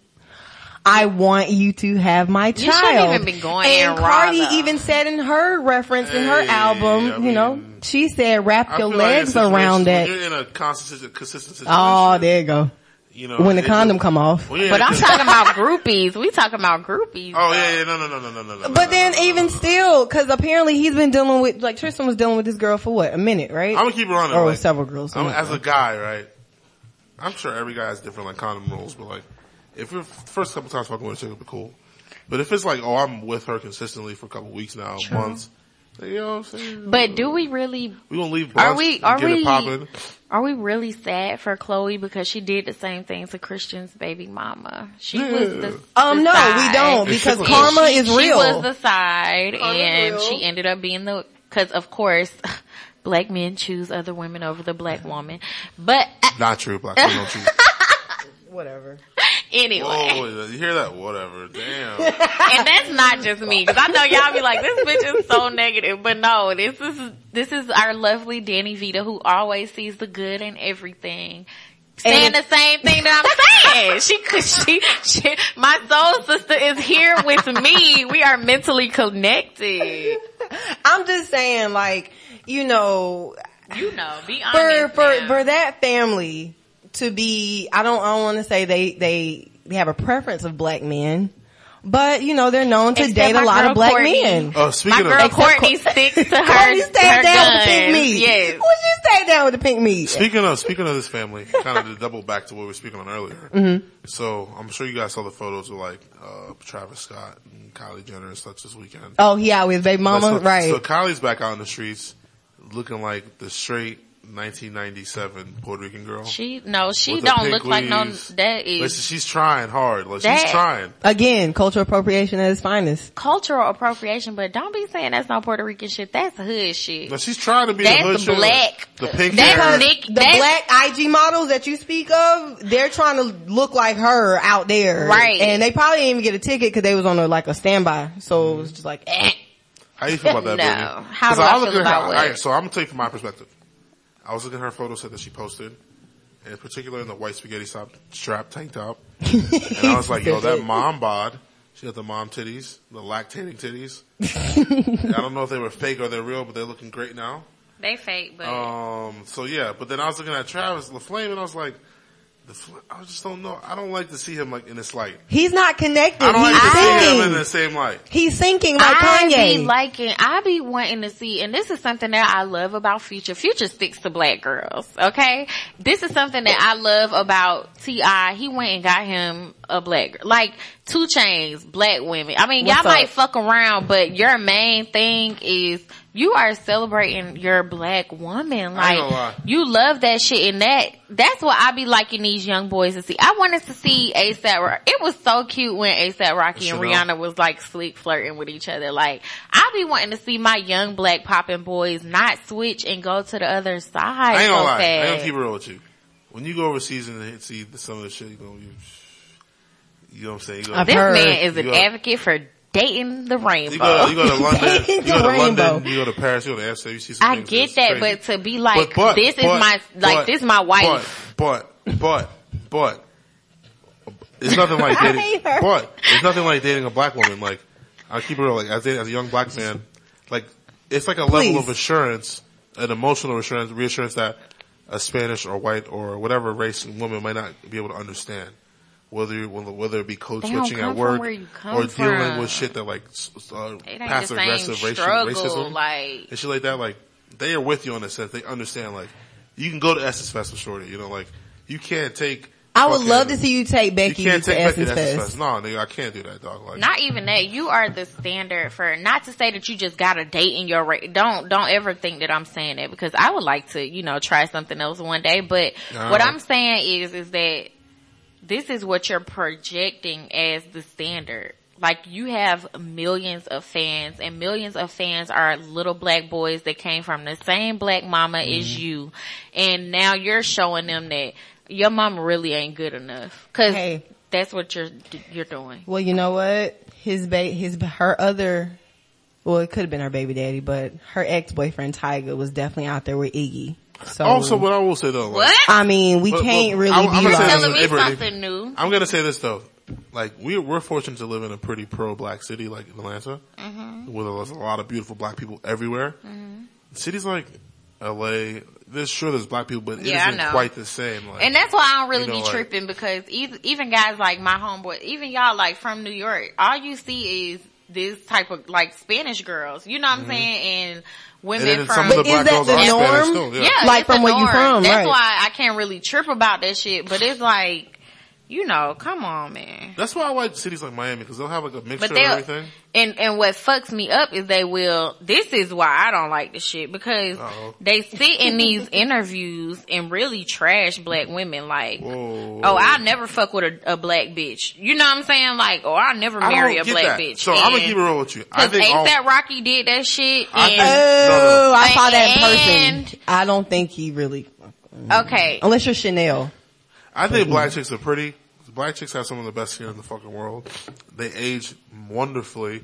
I want you to have my You child. shouldn't even be going and in Cardi though. even said in her reference in her Hey, album, I you know, mean, she said wrap I your feel like in legs situations around when that. You're in a consistent, consistent situation. Oh, there you go. You know, When the it- condom come off. when you're but in a I'm [laughs] talking about groupies. We talking about groupies. Oh yeah, yeah, no, no, no, no, no, no. no, But no, then no, no, even no, no. still, cause apparently he's been dealing with, like Tristan was dealing with this girl for what, a minute, right? I'm gonna keep it on. Or like, several girls. I'm, I'm as a guy, right? I'm sure every guy has different like condom rules, but like, if you're first couple times fucking with a chick, it'll be cool. But if it's like, oh, I'm with her consistently for a couple weeks now, months, you know what I'm saying? But do we really, we gonna leave? Are we- are we- popping. are we really sad for Khloé because she did the same thing to Tristan's baby mama? She Yeah. was the, Um, the no, side. we don't because shit karma she, is real. She was the side Karma's and real. she ended up being the, cause of course, [laughs] black men choose other women over the black woman. But Not true, black people don't choose. [laughs] Whatever. Anyway. Oh, you hear that? Whatever. Damn. [laughs] and that's not just me because I know y'all be like, this bitch is so negative, but no, this is this is our lovely Danny Vito who always sees the good in everything. Saying And- the same thing that I'm saying. She could, she, she, my soul sister is here with me. We are mentally connected. I'm just saying, like, you know, You know, be for honest. for now. for that family to be, I don't, I don't want to say they they they have a preference of black men, but you know they're known to Except date a lot of black Kourtney. men. Oh, my speaking girl of Kourtney sticks to her. Kourtney stayed her down with the pink guns. meat. Yes. Would you stay down with the pink meat? speaking of speaking of this family, kind of to double back to what we were speaking on earlier. Mm-hmm. So I'm sure you guys saw the photos of like uh Travis Scott and Kylie Jenner and such this weekend. Oh, he out with baby mama, so, right? So Kylie's back out in the streets, looking like the straight 1997 Puerto Rican girl. She no, she don't pink look like no. weaves. That is Listen, she's trying hard. Like That- she's trying. Again, cultural appropriation at its finest. cultural appropriation, but don't be saying that's no Puerto Rican shit. That's hood shit. No, she's trying to be That's the hood shit, black. The pink That's hair. Nick- the that's- black IG models that you speak of, they're trying to look like her out there. Right. And they probably didn't even get a ticket because they was on a, like a standby. So it was just like, eh. How you feel about that, [laughs] No. baby? How 'Cause do I look feel at her- about what? alright, so I'm gonna take from my perspective. I was looking at her photo set that she posted, and in particular in the white spaghetti strap, strap tank top. and I was like, yo, that [laughs] mom bod. She got the mom titties, the lactating titties. [laughs] I don't know if they were fake or they're real, but they're looking great now. They fake, but Um, so yeah, but then I was looking at Travis La Flame and I was like, the, Fl- I just don't know. I don't like to see him like in this light. He's not connected. I don't He's like to see him in the same light. He's sinking like Kanye. I Kanye. be liking, I be wanting to see, and this is something that I love about Future. Future sticks to black girls, okay? This is something that I love about T.I. He went and got him a black girl. Like, 2 Chainz, black women. I mean, What's y'all might fuck around, but your main thing is you are celebrating your black woman. I ain't gonna lie. Like, you love that shit and that, that's what I be liking these young boys to see. I wanted to see ASAP Rocky. It was so cute when ASAP Rocky and Rihanna was like sleek flirting with each other. Like, I be wanting to see my young black popping boys not switch and go to the other side. I ain't gonna so lie. I ain't fast. gonna keep it real with you. When you go overseas and see some of the shit, you know, you, you know what I'm saying? You go, I've This man is an advocate for dating the rainbow. you go, you go to [laughs] London, you go to rainbow. London, you go to Paris, you go to Amsterdam, you see some I get that, crazy. but to be like, But- but- this is my, like, but- this is my wife. But, but, but, but, it's nothing like [laughs] dating, but, it's nothing like dating a black woman. Like, I keep it real, like, as a, as a young black man, like, it's like a Please. level of assurance, an emotional assurance, reassurance that a Spanish or white or whatever race woman might not be able to understand. Whether whether it be code switching at work where you come or dealing from. with shit that like s- uh, It ain't the passive aggressive racial, racism Like, and shit like that, like they are with you on this sense. They understand like you can go to Essence Fest with Shorty, you know, like you can't take I would fucking- love to see you take You Becky can't to take Becky Essence to Essence Fest. Fest. No, nigga, I can't do that, dog. Like, Not even that. You are the standard for not to say that you just got a date in your ra- don't don't ever think that I'm saying that because I would like to you know try something else one day. But No. what I'm saying is is that this is what you're projecting as the standard. Like you have millions of fans and millions of fans are little black boys that came from the same black mama as Mm-hmm. you. And now you're showing them that your mama really ain't good enough. Cause Hey. that's what you're, you're doing. Well, you know what? His ba- his her other, well, it could have been her baby daddy, but her ex boyfriend Tyga was definitely out there with Iggy. So, also, what I will say though, like, What? I mean, we But- can't but really I'm- I'm be gonna say like, this- telling me Hey, Brittany. something new. I'm gonna say this though, like we're we're fortunate to live in a pretty pro black city like Atlanta, Mm-hmm. where there's a lot of beautiful black people everywhere. Cities like L.A. There's sure there's black people, but it Yeah, I isn't know. quite the same. Like, And that's why I don't really You know, be like- tripping because even, even guys like my homeboy, even y'all like from New York, all you see is this type of like Spanish girls. You know what I'm saying? And women and from some of the But is black that the norm? too. Yeah. yeah, Like from a where you norm. from, That's right. why I can't really trip about that shit. But it's like, you know, come on, man. That's why I like cities like Miami because they'll have like a mixture But of they everything. and and what fucks me up is they will. This is why I don't like the shit because Uh-oh. they sit in these [laughs] interviews and really trash black women. Like, Whoa. oh, I'll never fuck with a, a black bitch. You know what I'm saying? Like, oh, I'll never marry a black that. bitch. So I'm gonna keep it real with you. I Cause think all, ASAP Rocky did that shit. I think- And oh, I saw that in And- person. I don't think he really, okay, unless you're Chanel. I think black chicks are pretty. Black chicks have some of the best skin in the fucking world. They age wonderfully.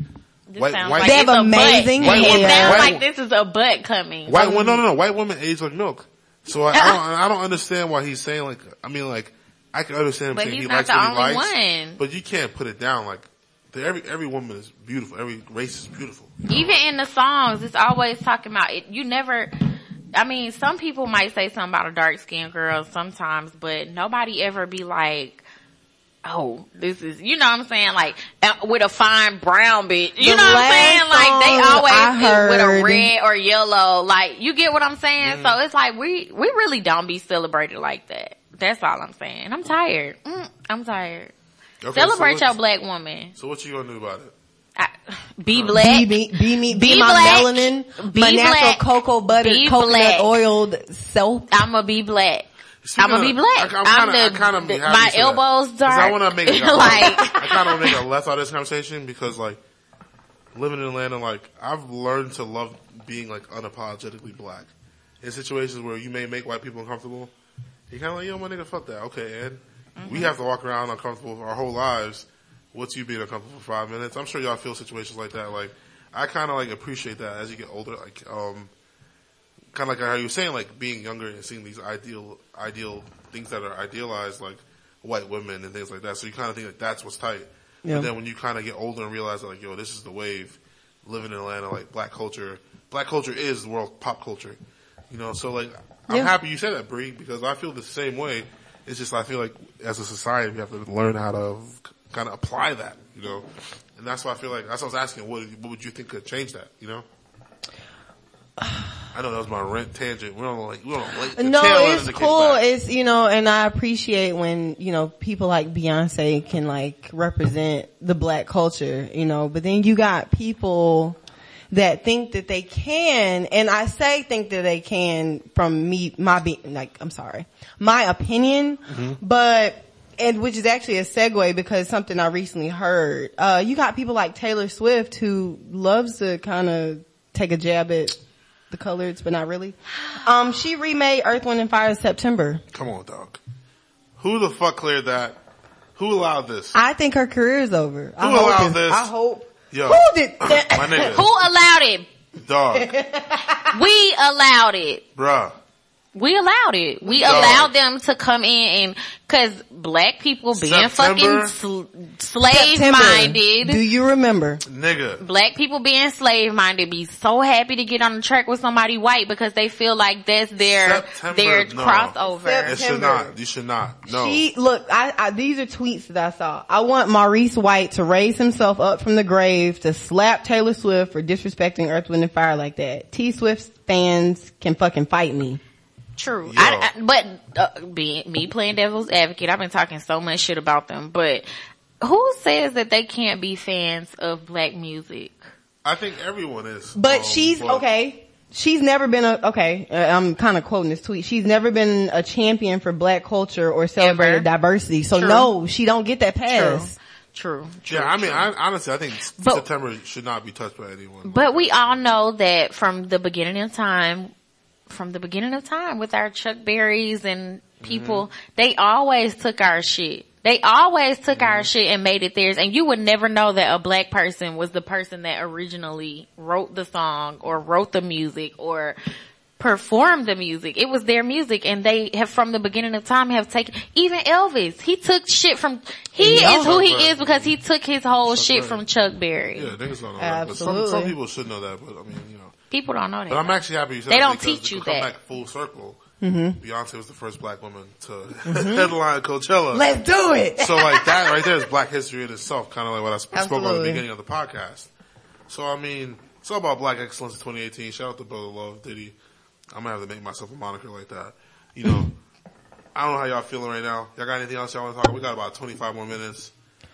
this White, sounds white, like They have amazing butt. hair. It sounds White- like this is a butt coming. white um, women, no, no, no. White women age like milk. So I, I don't, [laughs] I don't understand why he's saying like. I mean, like I can understand him But saying he's he not likes the what he only likes, one. but you can't put it down like. Every every woman is beautiful. Every race is beautiful. Even in the songs, it's always talking about it. You never, I mean, some people might say something about a dark skinned girl sometimes, but nobody ever be like, oh, this is, you know what I'm saying? Like, uh, with a fine brown bitch. You The know what I'm saying? Like, they always with a red or yellow. Like, you get what I'm saying? Mm-hmm. So it's like, we, we really don't be celebrated like that. That's all I'm saying. I'm tired. Mm, I'm tired. Okay, Celebrate so your black woman. So what you gonna do about it? I, be black. Be me, be me, be, Be my black. melanin, Be my natural cocoa butter, Be coconut black. oiled self. I'm gonna be black. See, I'm gonna be black. I- I'm, I'm kinda- I the, kinda be the- my for that. dark. I want to make [laughs] it like I kind of make a less out of this conversation because like living in Atlanta, like I've learned to love being like unapologetically black. In situations where you may make white people uncomfortable, you're kind of like, yo, my nigga, fuck that. Okay, Ed, Mm-hmm. we have to walk around uncomfortable our whole lives. What's you being uncomfortable for five minutes? I'm sure y'all feel situations like that. Like I kind of like appreciate that as you get older. Like um, kind of like how you were saying, like being younger and seeing these ideal, ideal things that are idealized, like white women and things like that. So you kind of think like that's what's tight. Yeah. But then when you kind of get older and realize that, like, yo, this is the wave. Living in Atlanta, like black culture, black culture is the world pop culture. You know, so like I'm Yeah. happy you said that, Bree, because I feel the same way. It's just I feel like as a society we have to learn how to kind of apply that. You know, and that's why I feel like that's what I was asking. What what would you think could change that? You know. I know that was my rent tangent. We don't like we don't like No, it's cool. It's you know, and I appreciate when you know people like Beyonce can like represent the black culture. You know, but then you got people that think that they can, and I say think that they can from me, my be like I'm sorry, my opinion, mm-hmm. but. And which is actually a segue because something I recently heard. Uh, you got people like Taylor Swift who loves to kind of take a jab at the coloreds, but not really. Um, she remade Earth, Wind, and Fire in September. Come on, dog. Who the fuck cleared that? Who allowed this? I think her career is over. I Who hope allowed it's- this? I hope. Yo, Who did [laughs] that? my nigga, who allowed it? dog, We allowed it. bruh. We allowed it. We Dog. allowed them to come in and cause black people being September. fucking sl- slave September. minded. Do you remember? Nigga. black people being slave minded be so happy to get on the track with somebody white because they feel like that's their September, their no. crossover. It should not. You should not. No. She look. I, I these are tweets that I saw. I want Maurice White to raise himself up from the grave to slap Taylor Swift for disrespecting Earth, Wind, and Fire like that. T Swift's fans can fucking fight me. True. I, I, but uh, being me playing devil's advocate, I've been talking so much shit about them. But who says that they can't be fans of black music? I think everyone is. But um, she's but- okay. She's never been a okay. Uh, I'm kind of quoting this tweet. She's never been a champion for black culture or celebrated Ever. diversity. So True. no, she don't get that pass. True. True. Yeah, I mean, I, honestly, I think But- September should not be touched by anyone. But we all know that from the beginning of time, from the beginning of time with our Chuck Berries and people, mm-hmm. they always took our shit. They always took our mm-hmm. shit and made it theirs. And you would never know that a black person was the person that originally wrote the song or wrote the music or performed the music. It was their music and they have from the beginning of time have taken, even Elvis, he took shit from, he Yeah. is who he Chuck is because he took his whole shit Berry. from Chuck Berry. yeah, niggas don't know that. But some, some people should know that, but I mean, you know. People don't know that. But I'm actually happy you said They that don't teach you to come that. back full circle. Mm-hmm. Beyonce was the first black woman to [laughs] headline Coachella. Let's do it. so like that right there is black history in itself, kind of like what I sp- spoke about at the beginning of the podcast. So I mean, it's all about black excellence in 2018. Shout out to Brother Love, Diddy. I'm gonna have to make myself a moniker like that. You know, I don't know how y'all feeling right now. Y'all got anything else y'all want to talk? We got about 25 more minutes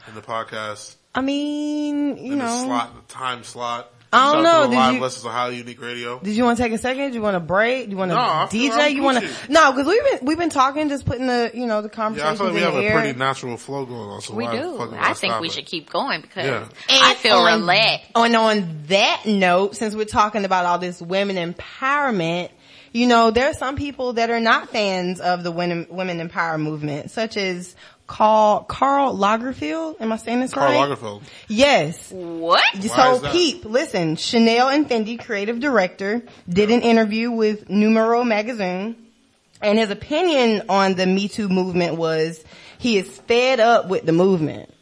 in the podcast. I mean, you in the know, slot, the time slot. I don't Shout know, to the did live you- lessons of highly unique radio. Did you want to take a second? Do you want to break? Do you want to No, DJ? I'm You want to? No, because we've been we've been talking, just putting the you know the conversation. Yeah, I feel like we have the a pretty natural flow going on. So We do. I think we it? should keep going because Yeah. I feel on, relaxed. And on that note, since we're talking about all this women empowerment, you know, there are some people that are not fans of the women women empower movement, such as Karl Karl Lagerfeld. Am I saying this Karl right? Karl Lagerfeld. Yes. What? So? Peep, listen, Chanel and Fendi creative director did an interview with Numero magazine and his opinion on the Me Too movement was he is fed up with the movement.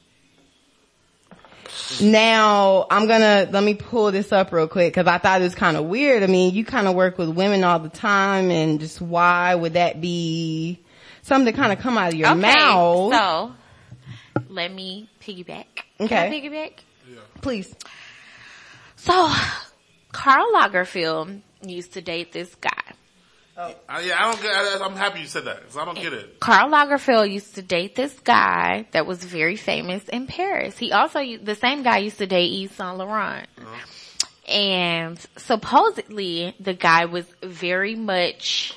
Now, I'm gonna, let me pull this up real quick because I thought it was kind of weird. I mean, you kind of work with women all the time and just why would that be something to kind of come out of your Okay, mouth? so let me piggyback. Can Okay. I piggyback? Please. So, Karl Lagerfeld used to date this guy. Oh. I, yeah, I don't get. I, I'm happy you said that because I don't get it. Karl Lagerfeld used to date this guy that was very famous in Paris. He also, the same guy used to date Yves Saint Laurent. Uh-huh. And supposedly the guy was very much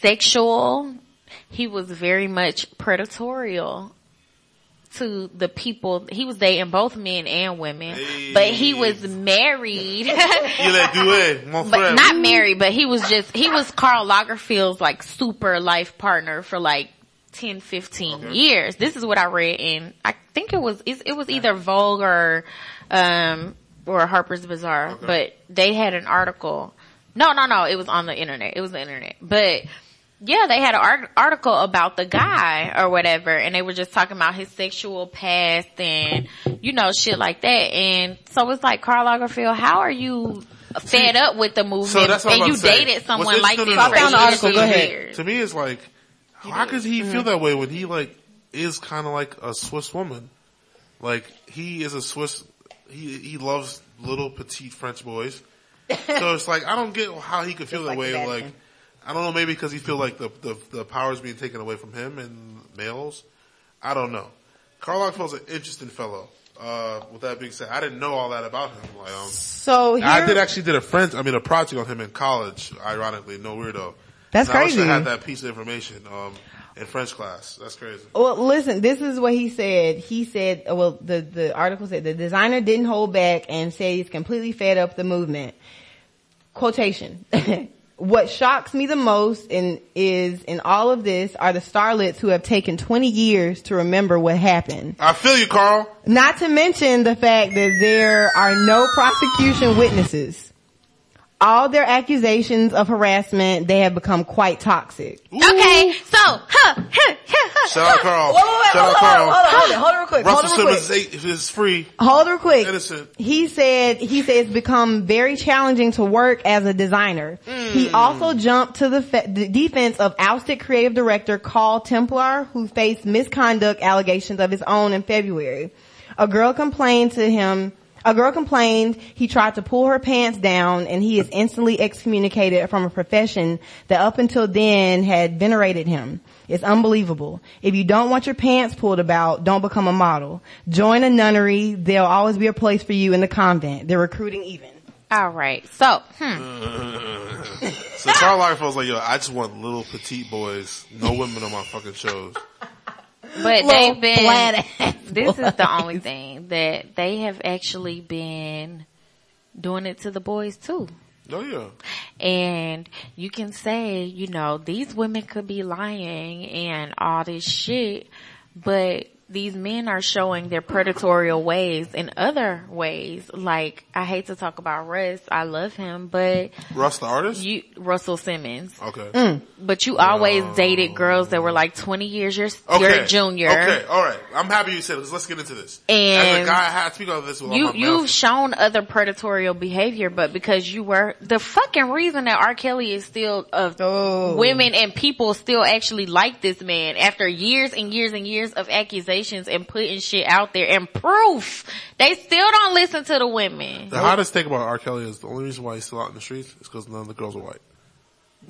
sexual. He was very much predatorial to the people. He was dating both men and women, but he was married. Il est doué, mon frère. but not married, but he was just, he was Karl Lagerfeld's like super life partner for like 10, 15 years. This is what I read in, I think it was, it it was either Vogue or, um, or Harper's Bazaar, but they had an article. No, no, no, it was on the internet. It was the internet, but yeah, they had an art- article about the guy or whatever, and they were just talking about his sexual past and you know shit like that. And so it's like Karl Lagerfeld, how are you fed up with the movement So that's what I'm and you say. dated someone like interesting- this no, no, no. I found the article. Go ahead. To me, it's like, how could he Mm-hmm. feel that way when he like is kind of like a Swiss woman? Like he is a Swiss. He he loves little petite French boys. [laughs] so it's like I don't get how he could feel that like way. Like Vatican. I don't know, maybe because he feel like the the the power's being taken away from him and males. I don't know. Karl Lagerfeld's an interesting fellow. Uh, with that being said, I didn't know all that about him. Like, um, So here, I did actually did a friend, I mean a project on him in college, ironically, no weirdo. That's And I wish crazy. I had that piece of information, um, in French class. That's crazy. Well, listen, this is what he said. He said, uh, well, the, the article said the designer didn't hold back and said he's completely fed up the movement. Quotation. [laughs] what shocks me the most in, is in all of this are the starlets who have taken 20 years to remember what happened. I feel you, Karl. Not to mention the fact that there are no prosecution witnesses. All their accusations of harassment, they have become quite toxic. Okay, so, huh, huh, huh, huh. Shout out Karl. Whoa, whoa, wait, Shout hold out Karl. hold on, hold on, hold on real quick. Russell hold real Simmons quick. is, is free. Hold real quick. Innocent. He said, he said it's become very challenging to work as a designer. Hmm. He also jumped to the, fe- the defense of ousted creative director Karl Templer, who faced misconduct allegations of his own in February. A girl complained to him, A girl complained he tried to pull her pants down and he is instantly excommunicated from a profession that up until then had venerated him. It's unbelievable. If you don't want your pants pulled about, don't become a model. Join a nunnery. There'll always be a place for you in the convent. They're recruiting even. All right. So, hmm. [laughs] So Karl Lagerfeld's like, yo, I just want little petite boys, no women on my fucking shows. But they've been, flat ass this is the only thing that they have actually been doing it to the boys too. Oh yeah. And you can say, you know, these women could be lying and all this shit, but these men are showing their predatory ways in other ways. Like, I hate to talk about Russ. I love him, but Russ the artist? you, Russell Simmons. Okay. Mm. But you always dated girls that were like 20 years your, Okay. your junior. Okay, alright. I'm happy you said this. Let's get into this. As And a guy, I had to speak about this with you my you've mouth. shown other predatorial behavior, but because you were the fucking reason that R. Kelly is still of Oh. women and people still actually like this man after years and years and years of accusations and putting shit out there and proof, they still don't listen to the women. The hottest thing about R. Kelly is the only reason why he's still out in the streets is because none of the girls are white.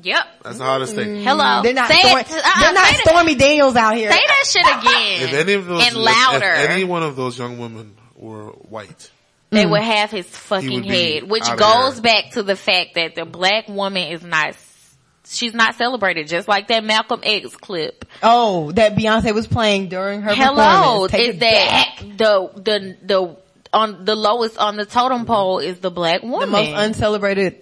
Yep. That's the hottest thing. Hello. They're not, say Storm- it, uh, they're not say, that, Stormy Daniels out here. say that shit again. If any of those, and louder. If, any one of those young women were white, they Mm. would have his fucking would head, which goes back to the fact that the black woman is not, she's not celebrated, just like that Malcolm X clip. Oh, that Beyonce was playing during her Hello, performance. Take is that back. the the the on the lowest on the totem pole is the black woman, the most uncelebrated?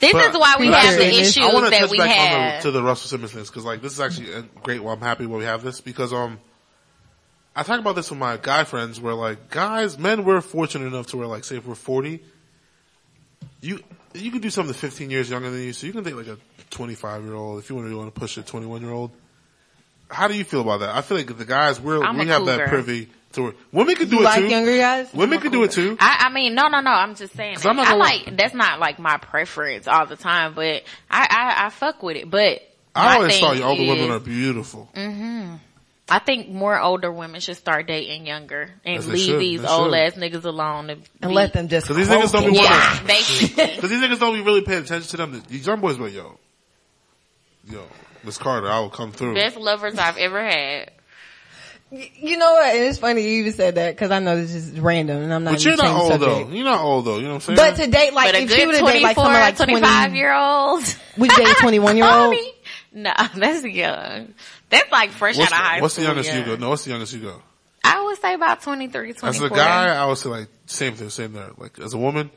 this But- is why we have the I issues I want to that we back on have. the, to the Russell Simmons things because like this is actually great. Well, I'm happy when we have this because um, I talk about this with my guy friends where like guys, men, we're fortunate enough to where like say if we're 40, you you can do something 15 years younger than you, so you can date like a 25 year old if you want to want to push a 21 year old. How do you feel about that? I feel like the guys we're I'm we a have that privy to where women can do You it like too. younger guys? Women can do it too. I, I mean, no, no, no. I'm just saying. That. I'm not I gonna like that's not like my preference all the time, but I I, I fuck with it. But I always thought thought older women are beautiful. Mm-hmm. I think more older women should start dating younger and Yes, leave should. these They old should. ass niggas alone and, And be- let them just. Because these niggas don't be croak wanting. Yeah, basically. [laughs] Because these niggas don't be really paying attention to them. These young boys be like, yo, yo, Miss Carter, I will come through. Best lovers I've ever had. You know what? It's funny you even said that because I know this is random and I'm not. But you're not old subject. though. You're not old though. You know what I'm saying? But to date, like But a if she good would have dated 24, like someone like 25 20, year old. would you date a 21 year old? [laughs] No, that's young. That's like fresh what's, out of high the, what's the youngest yeah. you go? No, what's the youngest you go? I would say about 23, 24. As a guy, I would say like same thing, same there. Like as a woman,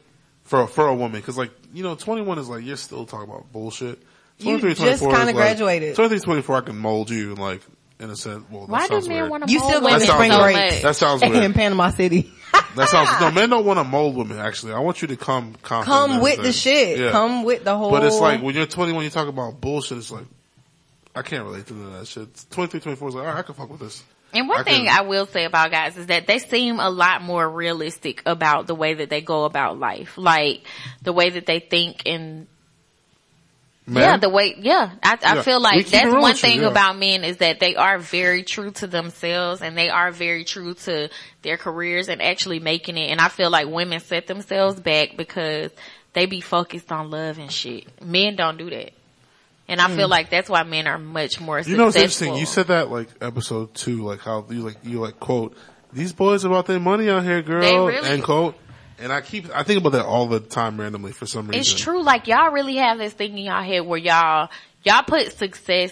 for a, for a woman, because like you know, 21 is like you're still talking about bullshit. You 23, just 24 kinda is, graduated. Like, 23, 24, I can mold you like in a sense. Well, that Why do men want to You mold still women going to so spring much? break. That sounds weird. in weird. Panama City. That sounds no. [laughs] Men don't want to mold women. Actually, I want you to come confident. Come with the shit. Yeah. Come with the whole. But it's like when you're 21, you talk about bullshit. It's like I can't relate to that shit. 23, 24 is like, all right, I can fuck with this. And one I thing can- I will say about guys is that they seem a lot more realistic about the way that they go about life. Like the way that they think and Man, yeah, the way yeah. I, I Yeah. feel like that's one with you, thing yeah. about men is that they are very true to themselves and they are very true to their careers and actually making it. And I feel like women set themselves back because they be focused on love and shit. Men don't do that. And I feel like that's why men are much more Hmm. you know what's successful. interesting? You said that like episode two, like how you like you like quote these boys about their money out here, girl, They really- end quote. And I keep I think about that all the time randomly for some reason. It's true. Like y'all really have this thing in y'all head where y'all y'all put success,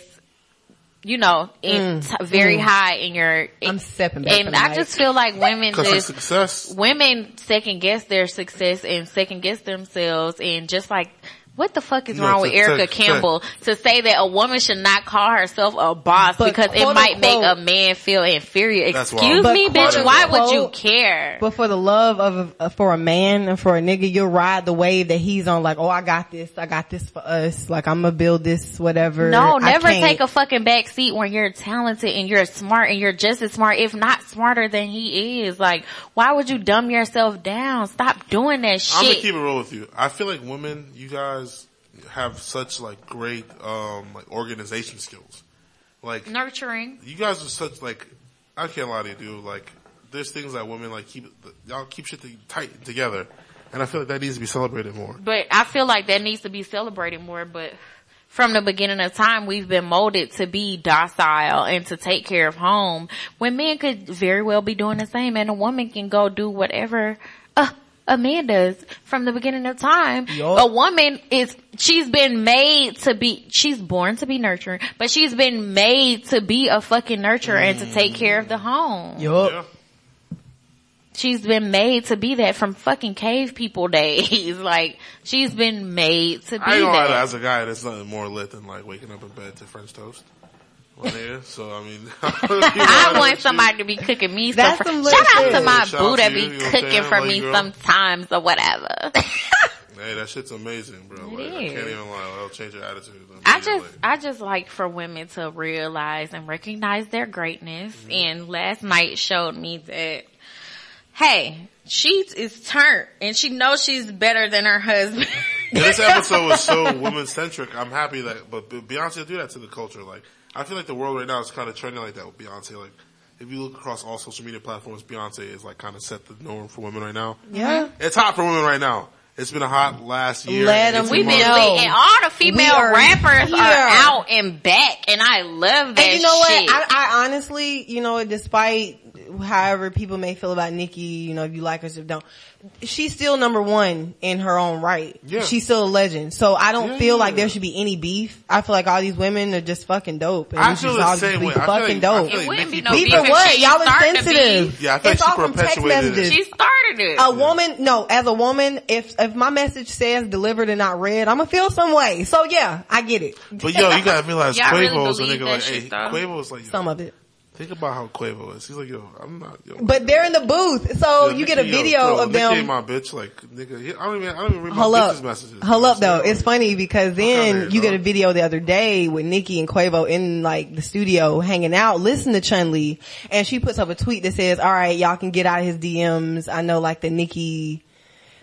you know, in t- very high in your. I'm stepping back. and from the I mic. just feel like women Because of just success. women second guess their success and second guess themselves and just like. What the fuck is No, wrong to- with Erica to- Campbell to say that a woman should not call herself a boss because it quote might make a man feel inferior? Excuse me, bitch. Why would you care? But for the love of uh, for a man and for a nigga, you'll ride the wave that he's on. Like, oh, I got this. I got this for us. Like, I'm gonna build this. Whatever. No, I never can't- take a fucking back seat when you're talented and you're smart and you're just as smart, if not smarter than he is. Like, why would you dumb yourself down? Stop doing that shit. I'm gonna keep it real with you. I feel like women, you guys have such like great um like organization skills. Like Nurturing. you guys are such like I can't lie to you, dude. Like there's things that women like keep y'all keep shit tight together, and I feel like that needs to be celebrated more. But I feel like that needs to be celebrated more, but from the beginning of time, we've been molded to be docile and to take care of home when men could very well be doing the same and a woman can go do whatever, uh, a man does from the beginning of time. Yup. A woman is, she's been made to be, she's born to be nurturing, but she's been made to be a fucking nurturer and to take care of the home. Yup. Yeah. She's been made to be that from fucking cave people [laughs] days. like, she's been made to be I ain't gonna lie, as a guy, there's nothing more lit than like waking up in bed to French toast. One here, so I mean, [laughs] [laughs] I want somebody to be cooking me some. That's fr- some lit Shout out to my Shout boo that be you, you know what I'm cooking saying? for Love me girl. sometimes or whatever. [laughs] Hey, that shit's amazing, bro. Like, I can't even lie. It'll change your attitude. I just, immediately. I just like for women to realize and recognize their greatness. Mm-hmm. And last night showed me that, hey, she is turned and she knows she's better than her husband. This episode was so woman centric. I'm happy that, but Beyonce will do that to the culture. Like, I feel like the world right now is kind of trending like that with Beyonce. Like, if you look across all social media platforms, Beyonce is like kind of set the norm for women right now. Yeah. It's hot for women right now. It's been a hot last year. Let 'em 18 We've been months. No. lit and all the female are rappers here. are out and back and I love that And you know shit. what? I, I honestly, you know, despite however people may feel about Nicki, you know, if you like her, if don't, she's still number one in her own right. Yeah. She's still a legend. So I don't Yeah. feel like there should be any beef. I feel like all these women are just fucking dope. And I feel should the all same just be way. I feel fucking like- dope. feel it like wouldn't be Nicki no Beef Beef beef for what? she Y'all are started the sensitive. beef. Yeah, I feel it's she all from text messages. She started it. a woman, no, as a woman, if, if my message says delivered and not read, I'm gonna feel some way. So yeah, I get it. But yo, you gotta [laughs] realize Y'all really Quavo's a nigga like, hey. Quavo's like, yo, Some of it. Think about how Quavo is. He's like, yo, I'm not, yo. But they're in the booth, so Yo, you get a Nicki, yo, video bro, of Nicki ain't them. my bitch, like, nigga, I don't even, I don't even read my Hold bitch's up. messages. Hold up though. It's funny because then here, you get a video the other day with Nicki and Quavo in like the studio hanging out, listen to Chun Li, and she puts up a tweet that says, "All right, y'all can get out of his DMs. I know like the Nicki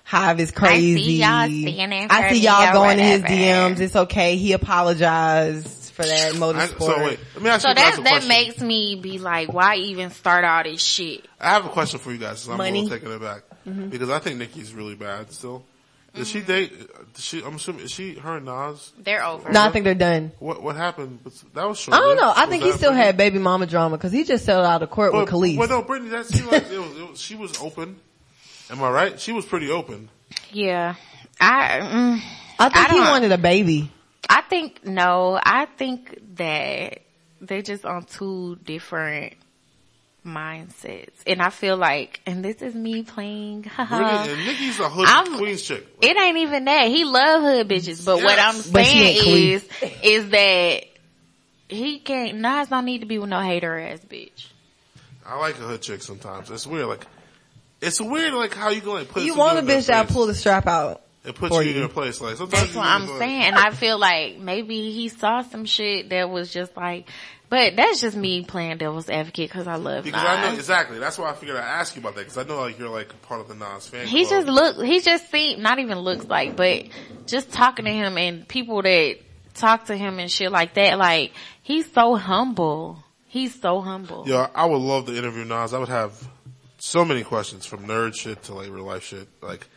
hive is crazy. I see y'all I see y'all going in his. DMs. It's okay. He apologized for that I, MotorSport. so wait, let me ask So you guys that a that question. makes me be like, why even start all this shit? I have a question for you guys. 'cause I'm Money. a little taken aback mm-hmm. because I think Nicki's really bad still. Does she mm-hmm. date? Uh, does she? I'm assuming is she her and Nas. They're over. no, I think they're done. What what happened? But That was short. I don't know. I Was think he still Britney? had baby mama drama because he just settled out of court But, with Kelis. but no, Brittany, that seemed like it was, it was, she was open. Am I right? She was pretty open. Yeah, I mm, I think I he don't- wanted a baby. I think no. I think that they're just on two different mindsets, and I feel like, and this is me playing. [laughs] Brittany and Nicki's a hood I'm- Queens chick. It ain't even that. He love hood bitches, but what I'm Yes. But she saying is, is that he can't. Nas don't need to be with no hater ass bitch. I like a hood chick sometimes. It's weird. Like it's weird. Like how you can like put You want a bitch that place. pull the strap out. It puts for you in a place. Like sometimes That's what I'm like- saying. And I feel like maybe he saw some shit that was just like, but that's just me playing devil's advocate because I love Because I know Nas. exactly. That's why I figured I'd ask you about that because I know like you're like part of the Nas fan. He club. just look, he just seemed, not even looks like, but just talking to him and people that talk to him and shit like that, like, he's so humble. He's so humble. Yeah, I would love to interview Nas. I would have so many questions from nerd shit to like real life shit. Like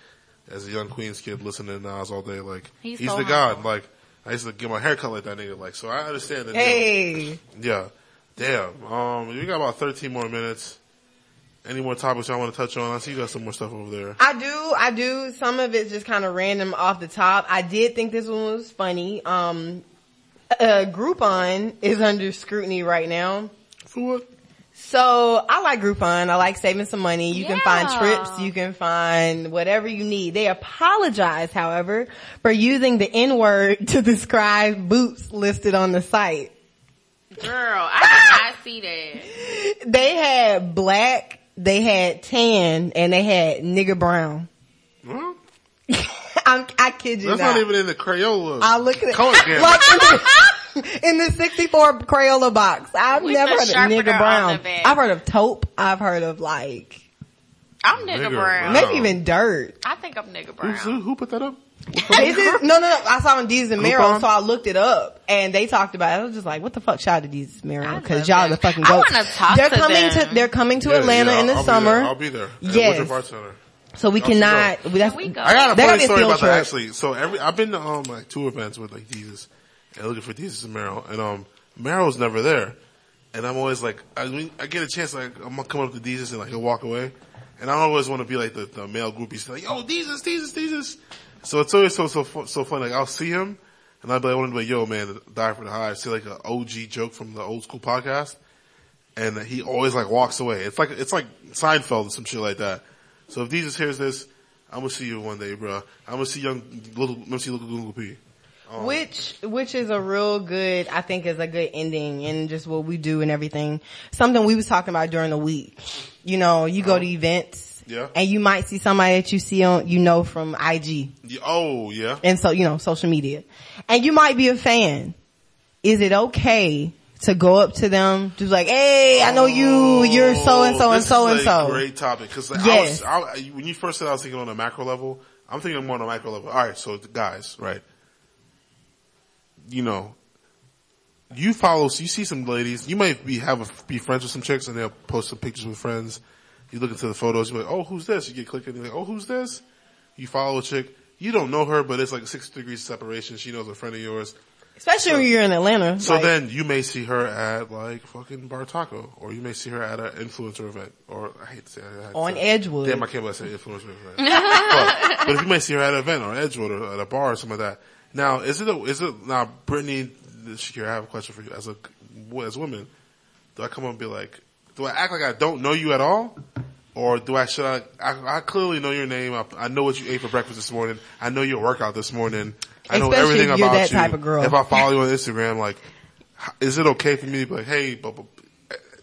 as a young Queens kid listening to Nas all day, like He's he's, so the humble. god. Like I used to get my hair cut like that nigga. Like so, I understand that. Hey. Yeah. Damn. Um, we got about 13 more minutes. Any more topics y'all want to touch on? I see you got some more stuff over there. I do, I do. Some of it's just kind of random off the top. I did think this one was funny. Um, uh, Groupon is under scrutiny right now. For what? So I like Groupon. I like saving some money. You can find trips. You can find whatever you need. They apologize, however, for using the N word to describe boots listed on the site. Girl, I did not [laughs] see that. They had black, they had tan, and they had nigger brown. Huh? [laughs] I'm, I kid you That's not. not even in the Crayola. I look at it color [laughs] gamut. like [laughs] in the, 64 Crayola box. I've With never heard of sharpener nigger brown. I've heard of taupe. I've heard of like I'm nigga Nigga brown. brown. maybe even dirt. I think think I'm nigga Who, brown. who, who put that up? [laughs] Is it? No, no, no. I saw on Desus and Mero, Groupon? so I looked it up, and they talked about it. I was just like, "What the fuck?" Shout out to Desus and Mero I because y'all them. the fucking I goats. wanna talk They're to coming them. to they're coming to Yeah, Atlanta yeah, in the I'll be summer, there. I'll be there. At Yes. Woodruff Art Center. so we Y'all cannot. go. That's, we go? I got a They gotta funny story field about that actually. So every I've been to um like two events with like Desus and looking for Desus and Mero, and um Mero's never there, and I'm always like I mean, I get a chance like I'm gonna come up to Desus and like he'll walk away, and I always want to be like the, the male groupies like yo Desus Desus Desus. So it's always so so so funny. Like I'll see him and I'll be like, I want to be like, yo man, die for the high. I see like an OG joke from the old school podcast, and he always like walks away. It's like it's like Seinfeld or some shit like that. So if Desus hears this, I'm gonna see you one day, bro. I'm gonna see young little, I'm gonna see little Google P. Um, which which is a real good, I think, is a good ending and just what we do and everything. Something we was talking about during the week. You know, you go to um, events, Yeah. and you might see somebody that you see on, you know, from IG oh yeah. and so you know, social media, and you might be a fan. Is it okay to go up to them, just like, hey, I know you, you're oh, so and so and so and so. Great topic because like, Yes. I was, I, when you first said I was thinking on a macro level, I'm thinking more on a micro level. All right, so guys, right? You know, you follow, so you see some ladies, you might be have a, be friends with some chicks, and they'll post some pictures with friends. You look into the photos, you're like, oh, who's this? You get clicking, you're like, oh, who's this? You follow a chick, you don't know her, but it's like six degrees separation. She knows a friend of yours. Especially when you're in Atlanta. So like, then you may see her at like fucking Bar Taco, or you may see her at an influencer event, or I hate to say it, I hate to On say. Edgewood. Damn, I can't believe I said influencer event. [laughs] but, but if you may see her at an event or Edgewood or at a bar or something like that. Now, is it a, is it now, Brittany, Shakira, I have a question for you as a as a woman. Do I come up and be like, do I act like I don't know you at all? Or do I, should I, I, I clearly know your name. I, I know what you ate for breakfast this morning. I know your workout this morning. I know everything about you. type of girl. If I follow you on Instagram, like, is it okay for me to be like, hey, but, but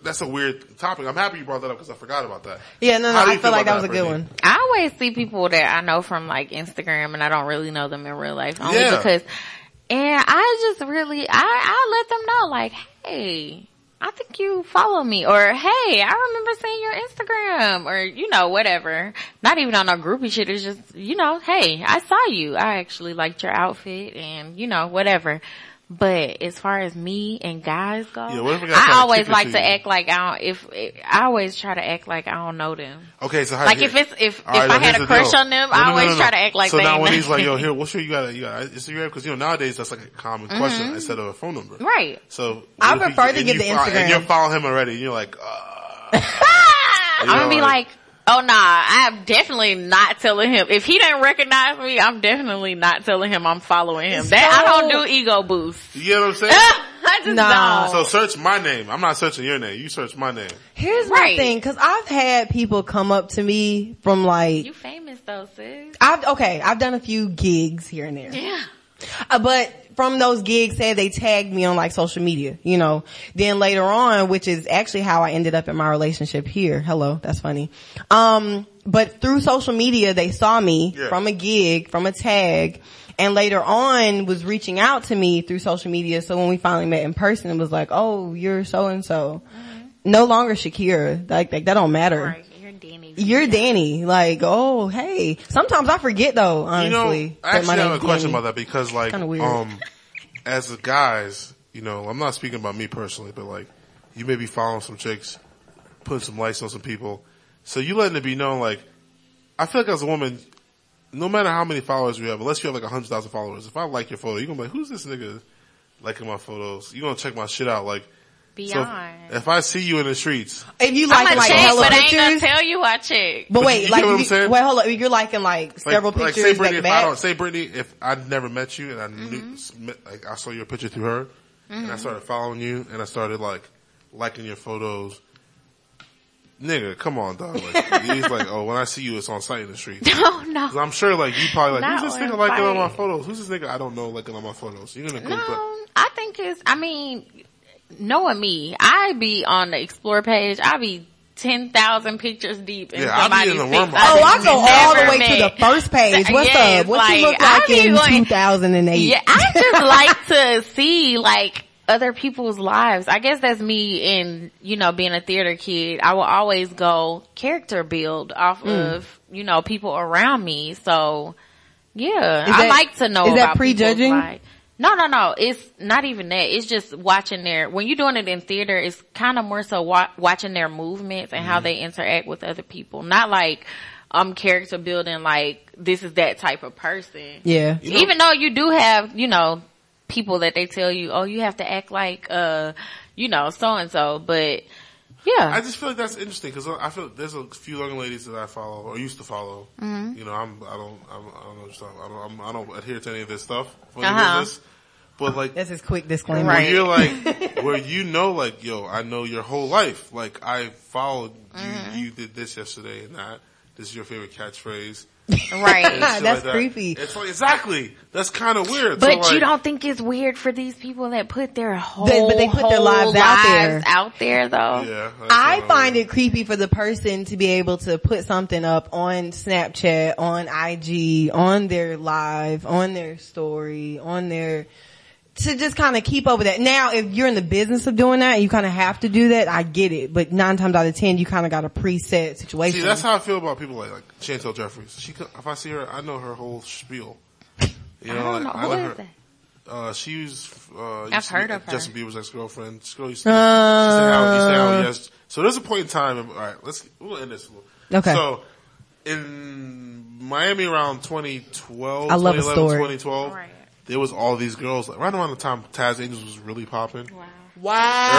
that's a weird topic. I'm happy you brought that up because I forgot about that. yeah, no, no, I you feel like that was a good one. I always see people that I know from like Instagram and I don't really know them in real life only Yeah. because, and I just really, I, I let them know like, hey, I think you follow me or hey, I remember seeing your Instagram or you know, whatever. Not even on a groupie shit. It's just, you know, hey, I saw you. I actually liked your outfit and you know, whatever. But as far as me and guys go, Yeah, what if a I always like to to you? act like I don't, if, I always try to act like I don't know them. Okay, so how Like here- if it's if if now I had a crush deal. on them, No, no, I no, always no, no. try to act like so they now ain't when he's like, yo, here, what's your, you got, you got Instagram? Because you know nowadays that's like a common question instead of a phone number. Mm-hmm. Right. So I if he- prefer to and get the fo- and Instagram. you're following him already. And you're like, uh, [laughs] I'm gonna be like- like, oh nah, I'm definitely not telling him. If he didn't recognize me, I'm definitely not telling him I'm following him. That I don't do ego boosts. you get what I'm saying? [laughs] I just Nah. don't. so search my name. I'm not searching your name. You search my name. Here's my thing, cause I've had people come up to me from like, you famous though, sis. I've, okay, I've done a few gigs here and there. Yeah. Uh, but from those gigs said they tagged me on like social media, you know. Then later on, which is actually how I ended up in my relationship here. Hello, that's funny. Um, but through social media, they saw me Yeah. from a gig, from a tag, and later on was reaching out to me through social media. So when we finally met in person, it was like, oh, you're so and so. No longer Shakira. Like, like that don't matter. Right. You're Danny. Like, oh, hey. Sometimes I forget though, honestly. You know, I actually have a question Danny. about that because like, um, as a guys, you know, I'm not speaking about me personally, but like, you may be following some chicks, putting some likes on some people. So you letting it be known, like, I feel like as a woman, no matter how many followers you have, unless you have like a hundred thousand followers, if I like your photo, you're gonna be like, who's this nigga liking my photos? You're gonna check my shit out, like, Beyond. if, if I see you in the streets, If you I'm like gonna like check, hella but I ain't gonna tell you I check. but But wait, you like get what I'm you- wait, hold up. You're liking like like, several like pictures say Brittany, to if I don't, say Brittany, if I'd never met you and I Mm-hmm. knew, like I saw your picture through her, and I started following you, and I started like liking your photos. Nigga, come on, dog. Like, [laughs] he's like, oh, when I see you, it's on site in the street. [laughs] No, no. 'Cause I'm sure, like, you probably like, Not who's this on nigga liking on my photos? Who's this nigga I don't know liking on my photos? You're gonna go, but No, I think it's, I mean, knowing me, I be on the explore page, I be 10,000 pictures deep in Yeah, I be in somebody's the wormhole. pic- Oh, I go all the never way to the first page. What's Yes, up? What you look like I be in going- 2008? Yeah, I just [laughs] like to see like other people's lives. I guess that's me in, you know, being a theater kid. I will always go character build off Mm. of you know, people around me. So yeah, Is I like to know is that about people's prejudging? Life. No, no, no. It's not even that. It's just watching their, when you're doing it in theater, it's kind of more so wa- watching their movements and how Mm-hmm. they interact with other people. Not like, um, character building like this is that type of person. Yeah. You know- Even though you do have, you know, people that they tell you, oh, you have to act like, uh, you know, so and so, but yeah. I just feel like that's interesting because I feel like there's a few young ladies that I follow or used to follow. Mm-hmm. You know, I'm I don't I'm, I don't know what you're talking- I don't I'm, I don't adhere to any of this stuff. Uh-huh. business. But like That's his quick disclaimer. where Right. you're like [laughs] where you know like yo I know your whole life like I followed you Mm-hmm. you did this yesterday and that this is your favorite catchphrase. Right. and [laughs] That's like that. creepy. It's like exactly that's kind of weird. But so, like, you don't think it's weird for these people that put their whole, They- but they put their whole lives out there. out there, though. Yeah, I find weird. it creepy for the person to be able to put something up on Snapchat, on IG, on their live, on their story, on their, to just kind of keep up with that. Now, if you're in the business of doing that, you kind of have to do that. I get it, but nine times out of ten, you kind of got a preset situation. See, that's how I feel about people like like Chantel Jeffries. She, if I see her, I know her whole spiel. You know, I don't know. like, Who let is her- that? Uh, she was. Uh, I've to be heard of her. Justin Bieber's ex girlfriend. This girl used to. she used to have- used to have- yes. So there's a point in time. All right, let's we'll end this. a little. Okay. So in Miami around 2012, I love a story. 2012, Right. There was all these girls. Like, right around the time Taz Angels was really popping. Wow. wow.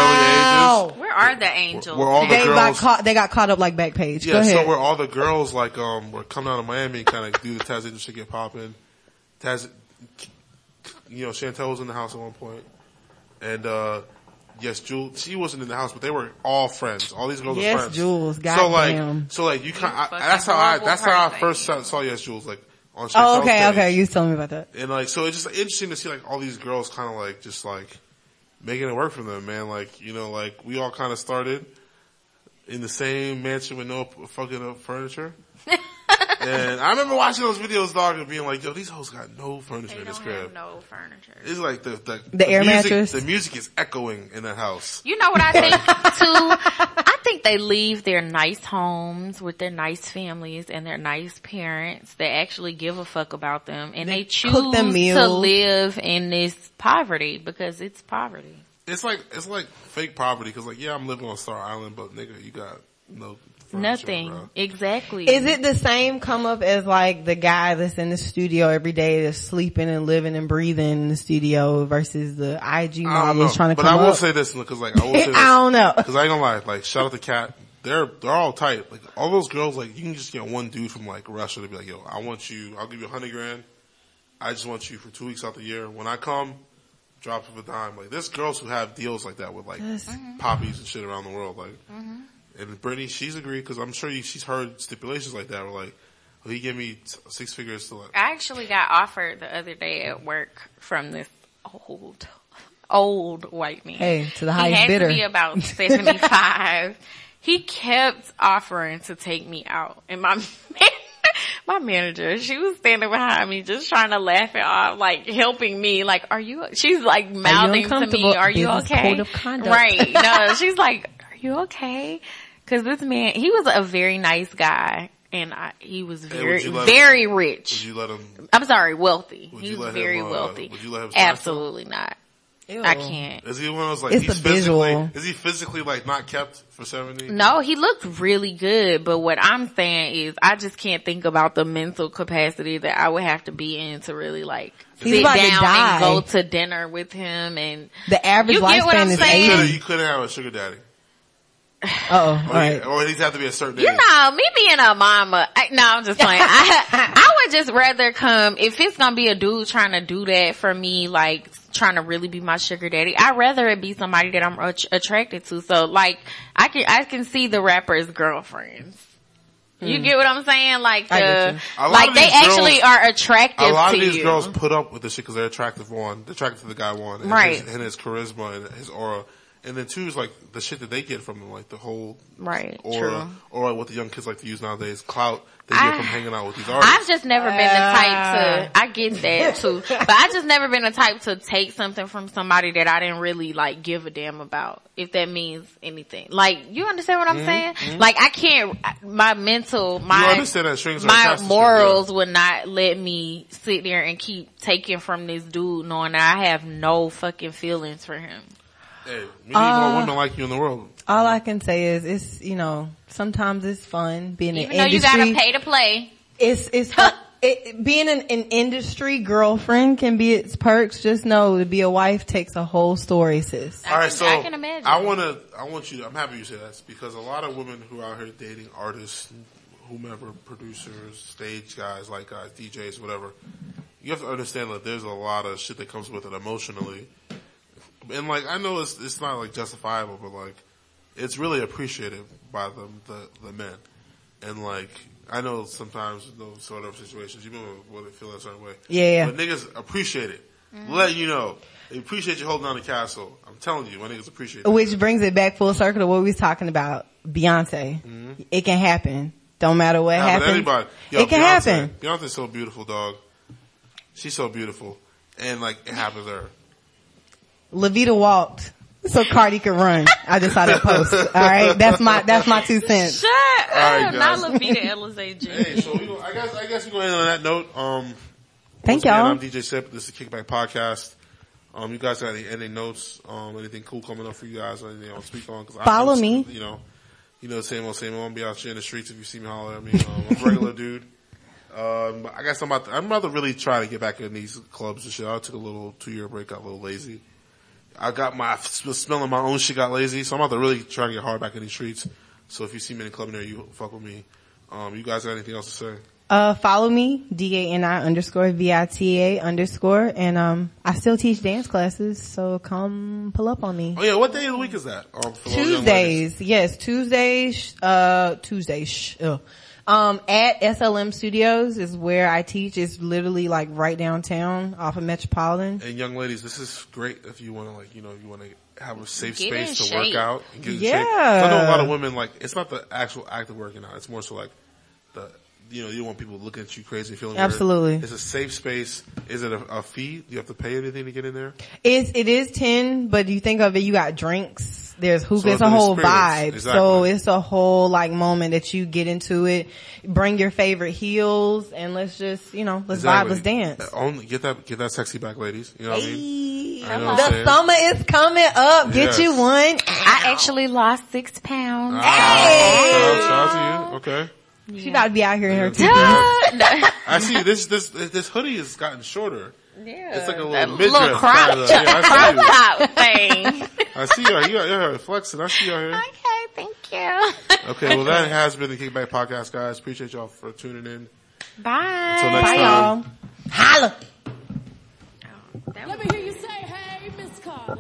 Early Where are the angels? Where all the They got girls. caught. They got caught up like Backpage. Go Yeah, ahead. so where all the girls like um were coming out of Miami and kind of do the Taz Angels shit get popping. Taz, you know, Chantel was in the house at one point, and uh yes, Jules. She wasn't in the house, but they were all friends. All these girls Yes, were friends. Jules, So like, goddamn. so like you kind. That's how I. horrible That's how I first saw, saw Yes, Jules. Like on. oh, okay, page. okay. You was telling me about that. And like, so it's just interesting to see like all these girls kind of like just like making it work for them, man. Like, you know, like we all kind of started in the same mansion with no fucking uh, furniture. And I remember watching those videos, dog, and being like, yo, these hoes got no furniture They in this don't crib. have no furniture. It's like the, the, The air music, mattress? The music is echoing in that house. You know what I think [laughs] too? I think they leave their nice homes with their nice families and their nice parents that actually give a fuck about them and they, choose them to live in this poverty because it's poverty. It's like, it's like fake poverty, cause like, yeah, I'm living on Star Island, but nigga, you got no furniture, Nothing. bro. Exactly. Is it the same come up as like the guy that's in the studio every day that's sleeping and living and breathing in the studio versus the IG I don't model that's trying to but come I will up? say this, cause like, I will [laughs] say this. I don't know. Cause I ain't gonna lie, like shout out to Cat. They're they're all tight. Like all those girls, like you can just get one dude from like Russia to be like, yo, I want you. I'll give you a hundred grand. I just want you for two weeks out the year. When I come, drop of a dime. Like there's girls who have deals like that with like poppies and shit around the world. Like, mm-hmm. And Brittany, she's agreed because I'm sure you, she's heard stipulations like that. Where like, oh, he gave me t- six figures to like. I actually got offered the other day at work from this old, old white man. Hey, to the he highest had bidder. to be about [laughs] 75. he kept offering to take me out. And my, [laughs] my manager, she was standing behind me just trying to laugh it off, like helping me, like, are you, she's like mouthing to me, are you Business okay? code of conduct. Right. No, [laughs] she's like, are you okay? Cause this man, he was a very nice guy. And I, he was very, you let- very Would rich. you let him? I'm sorry, wealthy. Would he was very him, uh, wealthy. would you let him sign Absolutely not. I can't. Is he one of those like It's he's the physically? visual. Is he physically like not kept for seventy? No, he looked really good, but what I'm saying is I just can't think about the mental capacity that I would have to be in to really like He's sit about to down and go to dinner with him and The average You get what lifespan I'm is saying? You couldn't- 80. You couldn't have a sugar daddy. Oh, Or, alright. he, or it needs to have to be a certain You age. know, me being a mama, I, no, I'm just playing. I, [laughs] I would just rather come, if it's gonna be a dude trying to do that for me, like, trying to really be my sugar daddy, I'd rather it be somebody that I'm att- attracted to. So, like, I can, I can see the rappers' girlfriends. You get what I'm saying? Like Hmm. The, you. A lot like they these actually are attractive A lot to of these you. girls put up with this shit because they're attractive. One, they're attracted to the guy. One, and Right. his, and his charisma and his aura. And then two is like the shit that they get from them, like the whole Right, aura, true. or like what the young kids like to use nowadays, clout they get I- from hanging out with these artists. I've just never been the type to. I get that too. [laughs] But I just never been the type to take something from somebody that I didn't really like give a damn about. If that means anything. Like, you understand what I'm Mm-hmm, saying? Like, I can't, my mental, my, understand that strings my attached to strings, morals would not let me sit there and keep taking from this dude knowing that I have no fucking feelings for him. Hey, we need Uh, more women like you in the world. All I can say is it's, you know, sometimes it's fun being Even an though you gotta pay to play. It's, it's, [laughs] it, being an, an industry girlfriend can be its perks. Just know to be a wife takes a whole story, sis. All right, so I can imagine. I want to. I want you. To, I'm happy you say that because a lot of women who are out here dating artists, whomever, producers, stage guys, like guys, DJs, whatever. You have to understand that there's a lot of shit that comes with it emotionally, and like I know it's it's not like justifiable, but like it's really appreciated by the the, the men, and like. I know sometimes in those sort of situations, you know, where they feel a certain way. Yeah, yeah. But niggas appreciate it. Mm-hmm. Let you know. They appreciate you holding down the castle. I'm telling you, my niggas appreciate it. Which brings it back full circle to what we was talking about. Beyonce. Mm-hmm. It can happen. Don't matter what Nah, happens. anybody, yo, it can Beyonce, happen. Beyonce's so beautiful, dog. She's so beautiful, and like it happens to her. Levita walked so Cardi could run. I just saw that post. All right, that's my that's my two cents. Shut All right, up. Not guys. Levita Elizé Jr. Hey, so we go, I guess I guess we go end on that note. Um, Thank y'all. I'm DJ Sip. This is Kickback Podcast. Um, you guys got any, any notes? Um, anything cool coming up for you guys? Or anything you want to speak on? Cause Follow I'm- me. You know, you know the same old same old. I'm be out here in the streets if you see me holler at me. Um, I'm a regular [laughs] dude. Um, I guess I'm about. To, I'm about to really try to get back in these clubs and shit. I took a little two year break, got a little lazy. I got my smelling my own shit, got lazy. So I'm about to really try to get hard back in these streets. So if you see me in the club near you, fuck with me. Um, you guys got anything else to say? Uh, follow me, D-A-N-I underscore V-I-T-A underscore, and um, I still teach dance classes, so come pull up on me. Oh yeah, what day of the week is that? Um, for those young ladies? Tuesdays, yes, Tuesdays, uh, Tuesdays, ugh. Um, at SLM Studios is where I teach. It's literally like right downtown off of Metropolitan. And young ladies, this is great if you want to like, you know, you want to have a safe Get space to work out and get in Yeah. shape. 'Cause I know a lot of women like, it's not the actual act of working out. It's more so like the, you know, you don't want people looking at you crazy, feeling weird. Absolutely. It's a safe space. Is it a, a fee? Do you have to pay anything to get in there? It's, it is 10, but you think of it, you got drinks, there's hookah, So it's it's a whole experience. vibe. Exactly. So it's a whole like moment that you get into it. Bring your favorite heels and let's just, you know, let's vibe, let's dance. Uh, Only get that, get that sexy back, ladies. You know what I mean? I know The saying. summer is coming up. Get Yes. you one. I actually lost six pounds. Ah, shout out, shout out to you. Okay. She about to be out here in her No. titties. [laughs] I see this, this, this hoodie has gotten shorter. Yeah. It's like a little midriff little [laughs] crop, kinda, yeah, I see crop you. top thing. [laughs] I see you. You are you're flexing. I see you out here. okay, thank you. Okay, well that has been the Kickback Podcast, guys. Appreciate y'all for tuning in. Bye. Until next Bye time. y'all. Holla. That Let was- me hear you say, hey, Miss Carter.